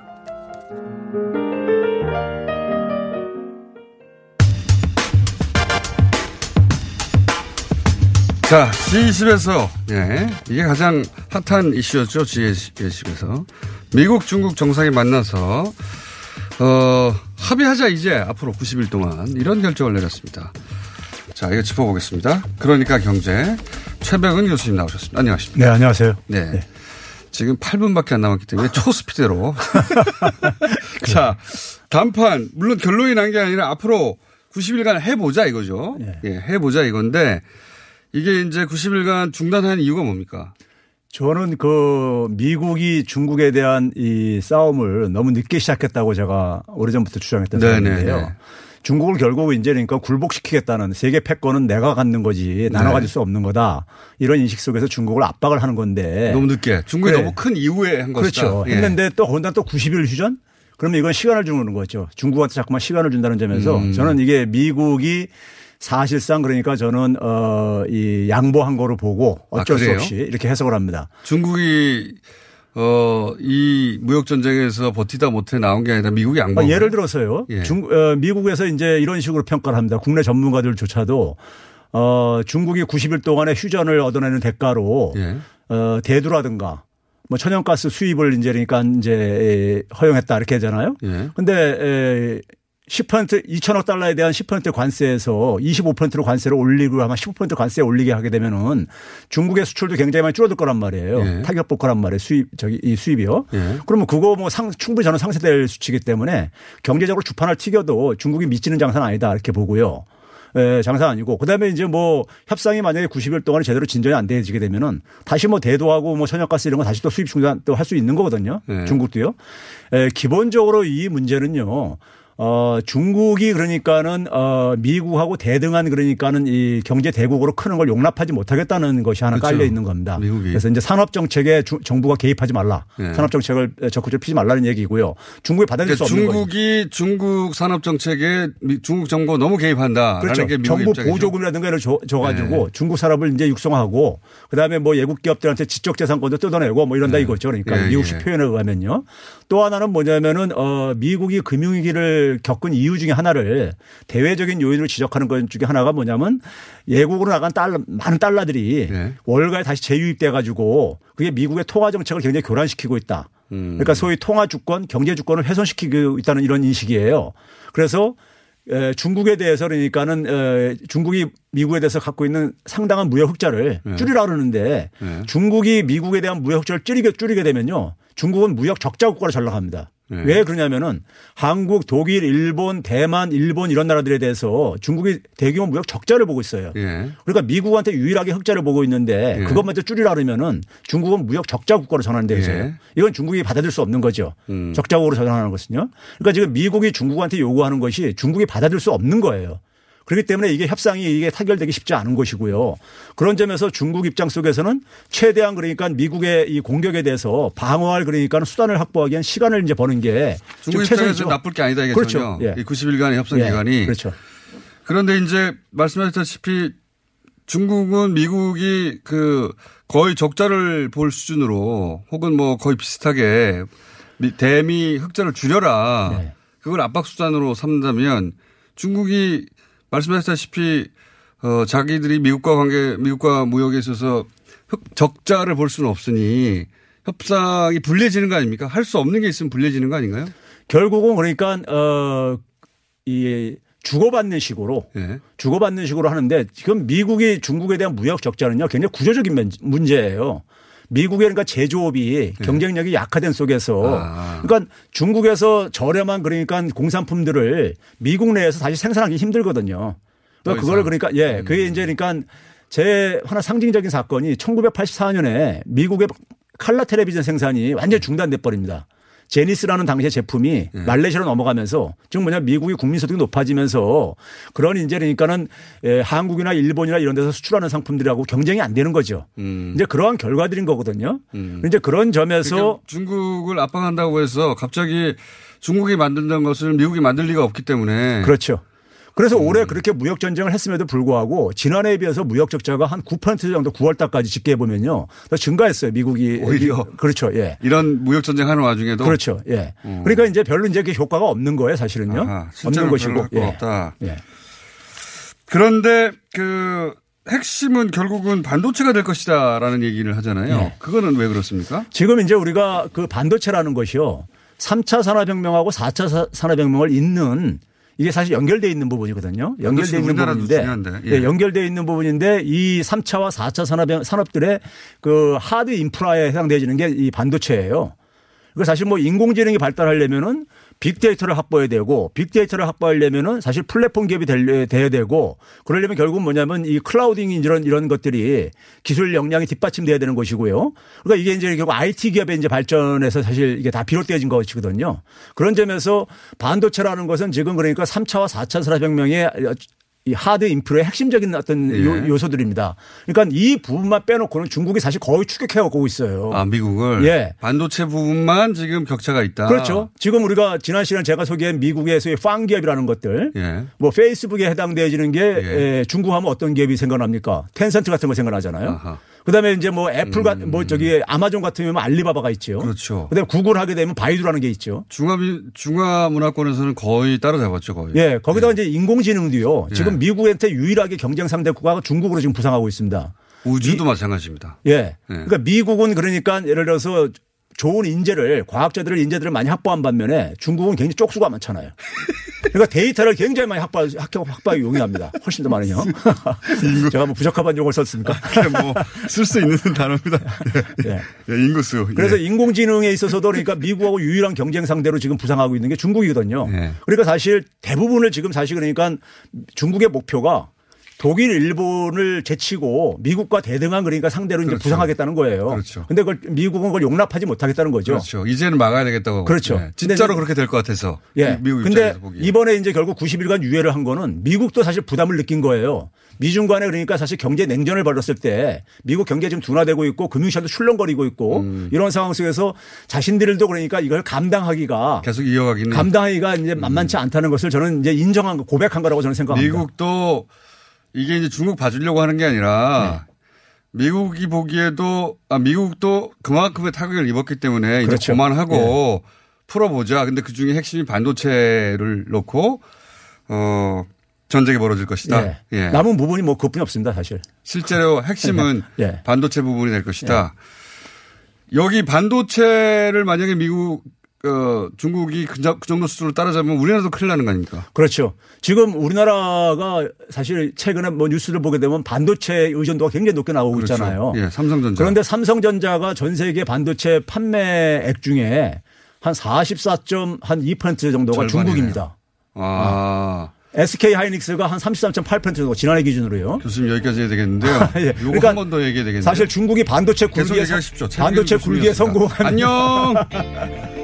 [SPEAKER 6] 자, G20에서, 예, 이게 가장 핫한 이슈였죠, G20에서. 미국, 중국 정상이 만나서, 어, 합의하자, 이제, 앞으로 90일 동안. 이런 결정을 내렸습니다. 자, 이거 짚어보겠습니다. 그러니까 경제. 최백은 교수님 나오셨습니다. 안녕하십니까.
[SPEAKER 13] 네, 안녕하세요.
[SPEAKER 6] 네. 네. 지금 8분밖에 안 남았기 때문에 초스피드로. 자, 단판, 물론 결론이 난 게 아니라 앞으로 90일간 해보자 이거죠. 네. 예, 해보자 이건데, 이게 이제 90일간 중단한 이유가 뭡니까?
[SPEAKER 13] 저는 그 미국이 중국에 대한 이 싸움을 너무 늦게 시작했다고 제가 오래전부터 주장했던 사람인데요. 중국을 결국 이제 그러니까 굴복시키겠다는 세계 패권은 내가 갖는 거지 나눠 가질 네. 수 없는 거다. 이런 인식 속에서 중국을 압박을 하는 건데.
[SPEAKER 6] 너무 늦게. 중국이 네. 너무 큰 이후에 한 것이다.
[SPEAKER 13] 그렇죠. 예. 했는데 또 거기다 또 90일 휴전? 그러면 이건 시간을 주는 거죠. 중국한테 자꾸만 시간을 준다는 점에서 음. 저는 이게 미국이 사실상 그러니까 저는 어이 양보한 거로 보고 어쩔 아, 수 없이 이렇게 해석을 합니다.
[SPEAKER 6] 중국이 어, 이 무역 전쟁에서 버티다 못해 나온 게 아니라 미국이 양보. 아,
[SPEAKER 13] 예를 들어서요. 예. 중, 어, 미국에서 이제 이런 식으로 평가를 합니다. 국내 전문가들조차도 어, 중국이 90일 동안의 휴전을 얻어내는 대가로 예. 어, 대두라든가 뭐 천연가스 수입을 이제 그러니까 이제 허용했다 이렇게 하잖아요. 예. 근데 에, 10% 2천억 달러에 대한 10% 관세에서 25%로 관세를 올리고 아마 15% 관세 올리게 하게 되면은 중국의 수출도 굉장히 많이 줄어들 거란 말이에요. 예. 타격 볼 거란 말이에요. 수입 저기 이 수입이요. 예. 그러면 그거 뭐 상, 충분히 저는 상쇄될 수치이기 때문에 경제적으로 주판을 튀겨도 중국이 미치는 장사는 아니다 이렇게 보고요. 에, 예, 장사 아니고 그다음에 이제 뭐 협상이 만약에 90일 동안 제대로 진전이 안 되지게 되면은 다시 뭐 대도하고 뭐 천연가스 이런 거 다시 또 수입 중단 또 할 수 있는 거거든요. 네. 중국도요. 에, 기본적으로 이 문제는요. 어, 중국이 그러니까는 어, 미국하고 대등한 그러니까는 이 경제 대국으로 크는 걸 용납하지 못하겠다는 것이 하나 그렇죠. 깔려 있는 겁니다. 미국이. 그래서 이제 산업 정책에 주, 정부가 개입하지 말라. 네. 산업 정책을 적극적으로 피지 말라는 얘기고요. 중국이 받아들일 그러니까 수 없는
[SPEAKER 6] 중국이 중국 산업 정책에 중국 정부가 너무 개입한다.
[SPEAKER 13] 그렇죠. 정부 보조금이라든가 이런 줘, 줘가지고 네. 중국 산업을 이제 육성하고 그다음에 뭐 외국 기업들한테 지적 재산권도 뜯어내고 뭐 이런다 네. 이거죠. 그러니까 네. 미국식 네. 표현에 의하면요. 또 하나는 뭐냐면은 어 미국이 금융위기를 겪은 이유 중에 하나를 대외적인 요인으로 지적하는 것 중에 하나가 뭐냐면 예국으로 나간 달러 많은 달러들이 네. 월가에 다시 재유입돼 가지고 그게 미국의 통화 정책을 굉장히 교란시키고 있다.
[SPEAKER 6] 음.
[SPEAKER 13] 그러니까 소위 통화 주권, 경제 주권을 훼손시키고 있다는 이런 인식이에요. 그래서 에, 중국에 대해서 그러니까는 에, 중국이 미국에 대해서 갖고 있는 상당한 무역 흑자를
[SPEAKER 6] 네.
[SPEAKER 13] 줄이라 그러는데
[SPEAKER 6] 네.
[SPEAKER 13] 중국이 미국에 대한 무역 흑자를 줄이게 줄이게 되면요. 중국은 무역 적자 국가로 전락합니다.
[SPEAKER 6] 네.
[SPEAKER 13] 왜 그러냐면은 한국, 독일, 일본, 대만, 일본 이런 나라들에 대해서 중국이 대규모 무역 적자를 보고 있어요.
[SPEAKER 6] 예.
[SPEAKER 13] 그러니까 미국한테 유일하게 흑자를 보고 있는데
[SPEAKER 6] 예.
[SPEAKER 13] 그것마저 줄이라 그러면은 중국은 무역 적자 국가로 있어요.
[SPEAKER 6] 예.
[SPEAKER 13] 이건 중국이 받아들일 수 없는 거죠.
[SPEAKER 6] 음.
[SPEAKER 13] 적자국으로 전환하는 것은요. 그러니까 지금 미국이 중국한테 요구하는 것이 중국이 받아들일 수 없는 거예요. 그렇기 때문에 이게 협상이 이게 타결되기 쉽지 않은 것이고요. 그런 점에서 중국 입장 속에서는 최대한 그러니까 미국의 이 공격에 대해서 방어할 그러니까 수단을 확보하기 위한 시간을 이제 버는 게
[SPEAKER 6] 중국 입장에서. 나쁠 게 아니다
[SPEAKER 13] 그렇죠.
[SPEAKER 6] 이겠군요.
[SPEAKER 13] 예.
[SPEAKER 6] 이 90일간의 협상
[SPEAKER 13] 예.
[SPEAKER 6] 기간이.
[SPEAKER 13] 그렇죠.
[SPEAKER 6] 그런데 이제 말씀하셨다시피 중국은 미국이 그 거의 적자를 볼 수준으로 혹은 뭐 거의 비슷하게 미- 대미 흑자를 줄여라.
[SPEAKER 13] 네.
[SPEAKER 6] 그걸 압박 수단으로 삼는다면 중국이 말씀하셨다시피 어 자기들이 미국과 관계 미국과 무역에 있어서 흑 적자를 볼 수는 없으니 협상이 불리해지는 거 아닙니까? 할 수 없는 게 있으면 불리해지는 거 아닌가요?
[SPEAKER 13] 결국은 그러니까 어 이 주고받는 식으로
[SPEAKER 6] 예.
[SPEAKER 13] 주고받는 식으로 하는데 지금 미국이 중국에 대한 무역 적자는요 굉장히 구조적인 면- 문제예요. 미국의 그러니까 제조업이 경쟁력이 약화된 속에서
[SPEAKER 6] 네. 아.
[SPEAKER 13] 그러니까 중국에서 저렴한 그러니까 공산품들을 미국 내에서 다시 생산하기 힘들거든요.
[SPEAKER 6] 더
[SPEAKER 13] 그러니까.
[SPEAKER 6] 음.
[SPEAKER 13] 그러니까 예, 그게 이제 그러니까 제 하나 상징적인 사건이 1984년에 미국의 칼라 텔레비전 생산이 완전히 중단돼 버립니다. 제니스라는 당시의 제품이
[SPEAKER 6] 네.
[SPEAKER 13] 말레이시아로 넘어가면서 지금 뭐냐 미국이 국민 소득이 높아지면서 그런 이제 그러니까는 예, 한국이나 일본이나 이런 데서 수출하는 상품들하고 경쟁이 안 되는 거죠. 이제 그러한 결과들인 거거든요. 이제 그런 점에서
[SPEAKER 6] 음. 그러니까 중국을 압박한다고 해서 갑자기 중국이 만든다는 것을 미국이 만들 리가 없기 때문에
[SPEAKER 13] 그렇죠. 그래서
[SPEAKER 6] 음.
[SPEAKER 13] 올해 그렇게 무역 전쟁을 했음에도 불구하고 지난해에 비해서 무역 적자가 한 9% 정도 9월 달까지 집계해 보면요. 더 증가했어요. 미국이
[SPEAKER 6] 오히려.
[SPEAKER 13] 그렇죠. 예.
[SPEAKER 6] 이런 무역 전쟁 하는 와중에도
[SPEAKER 13] 그렇죠. 예. 그러니까 이제 별로 이제 그 효과가 없는 거예요, 사실은요.
[SPEAKER 6] 아하,
[SPEAKER 13] 없는 것이고.
[SPEAKER 6] 효과가 없다.
[SPEAKER 13] 예.
[SPEAKER 6] 그런데 그 핵심은 결국은 반도체가 될 것이다라는 얘기를 하잖아요.
[SPEAKER 13] 네.
[SPEAKER 6] 그거는 왜 그렇습니까?
[SPEAKER 13] 지금 이제 우리가 그 반도체라는 것이요. 3차 산업혁명하고 4차 사- 산업혁명을 잇는 이게 사실 연결되어 있는 부분이거든요. 연결되어 있는
[SPEAKER 6] 우리나라도
[SPEAKER 13] 부분인데,
[SPEAKER 6] 예.
[SPEAKER 13] 예, 연결되어 있는 부분인데 이 3차와 4차 산업 산업들의 그 하드 인프라에 해당되어지는 게 이 반도체예요. 그 사실 뭐 인공지능이 발달하려면은 빅데이터를 확보해야 되고 빅데이터를 확보하려면은 사실 플랫폼 기업이 될- 돼야 되고 그러려면 결국은 뭐냐면 이 클라우딩 이런 이런 것들이 기술 역량이 뒷받침돼야 되는 것이고요. 그러니까 이게 이제 결국 IT 기업의 이제 발전에서 사실 이게 다 비롯되어진 것이거든요. 그런 점에서 반도체라는 것은 지금 그러니까 3차와 4차 산업혁명의 이 하드 인프라의 핵심적인 어떤
[SPEAKER 6] 예.
[SPEAKER 13] 요, 요소들입니다. 그러니까 이 부분만 빼놓고는 중국이 사실 거의 추격해가고 있어요.
[SPEAKER 6] 아, 미국을
[SPEAKER 13] 예.
[SPEAKER 6] 반도체 부분만 지금 격차가 있다.
[SPEAKER 13] 그렇죠. 지금 우리가 지난 시간에 제가 소개한 소위 FANG 기업이라는 것들,
[SPEAKER 6] 예.
[SPEAKER 13] 뭐 페이스북에 해당되어지는 게 에, 중국 하면 어떤 기업이 생각납니까? 텐센트 같은 거 생각나잖아요. 그다음에 이제 뭐 애플 같은 뭐 저기 아마존 같은 경우는 알리바바가 있죠.
[SPEAKER 6] 음. 그렇죠.
[SPEAKER 13] 그다음에 구글 하게 되면 바이두라는 게 있죠.
[SPEAKER 6] 중화 중화 문화권에서는 거의 따라잡았죠, 거의.
[SPEAKER 13] 예, 거기다가 이제 인공지능도요.
[SPEAKER 6] 예.
[SPEAKER 13] 지금 미국한테 유일하게 경쟁 상대 국가가 중국으로 지금 부상하고 있습니다.
[SPEAKER 6] 우주도 마찬가지입니다.
[SPEAKER 13] 예. 그러니까 미국은 그러니까 예를 들어서 좋은 인재를 과학자들을 인재들을 많이 확보한 반면에 중국은 굉장히 쪽수가 많잖아요. 그러니까 데이터를 굉장히 많이 확보, 확보하기 용이합니다. 훨씬 더 많은요. 제가 뭐 부적합한 용어를 썼습니까?
[SPEAKER 6] 뭐쓸 수 있는 단어입니다.
[SPEAKER 13] 예.
[SPEAKER 6] 예, 인구수.
[SPEAKER 13] 그래서
[SPEAKER 6] 예.
[SPEAKER 13] 인공지능에 있어서도 그러니까 미국하고 유일한 경쟁 상대로 지금 부상하고 있는 게 중국이거든요.
[SPEAKER 6] 예.
[SPEAKER 13] 그러니까 사실 대부분을 지금 사실 그러니까 중국의 목표가 독일, 일본을 제치고 미국과 대등한 그러니까 상대로 이제
[SPEAKER 6] 그렇죠.
[SPEAKER 13] 부상하겠다는 거예요.
[SPEAKER 6] 그렇죠.
[SPEAKER 13] 근데 그걸 미국은 그걸 용납하지 못하겠다는 거죠.
[SPEAKER 6] 그렇죠. 이제는 막아야 되겠다고.
[SPEAKER 13] 그렇죠.
[SPEAKER 6] 예. 진짜로 그렇게 될 것 같아서.
[SPEAKER 13] 예.
[SPEAKER 6] 미국
[SPEAKER 13] 근데. 이번에 이제 결국 90일간 유예를 한 거는 미국도 사실 부담을 느낀 거예요. 미중 간에 그러니까 사실 경제 냉전을 벌였을 때 미국 경제 지금 둔화되고 있고 금융시장도 출렁거리고 있고
[SPEAKER 6] 음.
[SPEAKER 13] 이런 상황 속에서 자신들도 그러니까 이걸 감당하기가
[SPEAKER 6] 계속 이어가기는
[SPEAKER 13] 감당하기가 이제 만만치 않다는 것을 저는 이제 인정한 거 고백한 거라고 저는 생각합니다.
[SPEAKER 6] 미국도 이게 이제 중국 봐주려고 하는 게 아니라 미국이 보기에도 아 미국도 그만큼의 타격을 입었기 때문에 이제
[SPEAKER 13] 그렇죠.
[SPEAKER 6] 그만하고 풀어보자. 근데 그 중에 핵심이 반도체를 놓고 어 전쟁이 벌어질 것이다.
[SPEAKER 13] 예.
[SPEAKER 6] 예.
[SPEAKER 13] 남은 부분이 뭐 그뿐이 없습니다, 사실.
[SPEAKER 6] 실제로 핵심은
[SPEAKER 13] 예.
[SPEAKER 6] 반도체 부분이 될 것이다. 여기 반도체를 만약에 미국 어, 중국이 그, 그 정도 수준으로 따라잡으면 우리나라도 큰일 나는 거 아닙니까?
[SPEAKER 13] 그렇죠. 지금 우리나라가 사실 최근에 뭐 뉴스를 보게 되면 반도체 의존도가 굉장히 높게 나오고
[SPEAKER 6] 그렇죠.
[SPEAKER 13] 있잖아요.
[SPEAKER 6] 예, 삼성전자.
[SPEAKER 13] 그런데 삼성전자가 전 세계 반도체 판매액 중에 한 44.2% 정도가
[SPEAKER 6] 절반이네요.
[SPEAKER 13] 중국입니다.
[SPEAKER 6] 아.
[SPEAKER 13] SK 하이닉스가 한 33.8% 정도 지난해 기준으로요.
[SPEAKER 6] 교수님 여기까지 해야 되겠는데요.
[SPEAKER 13] 예.
[SPEAKER 6] 요거
[SPEAKER 13] 그러니까
[SPEAKER 6] 한번 더 얘기해야 되겠네요.
[SPEAKER 13] 사실 중국이 반도체 굴기에. 반도체 굴기에. 성공한
[SPEAKER 6] 안녕.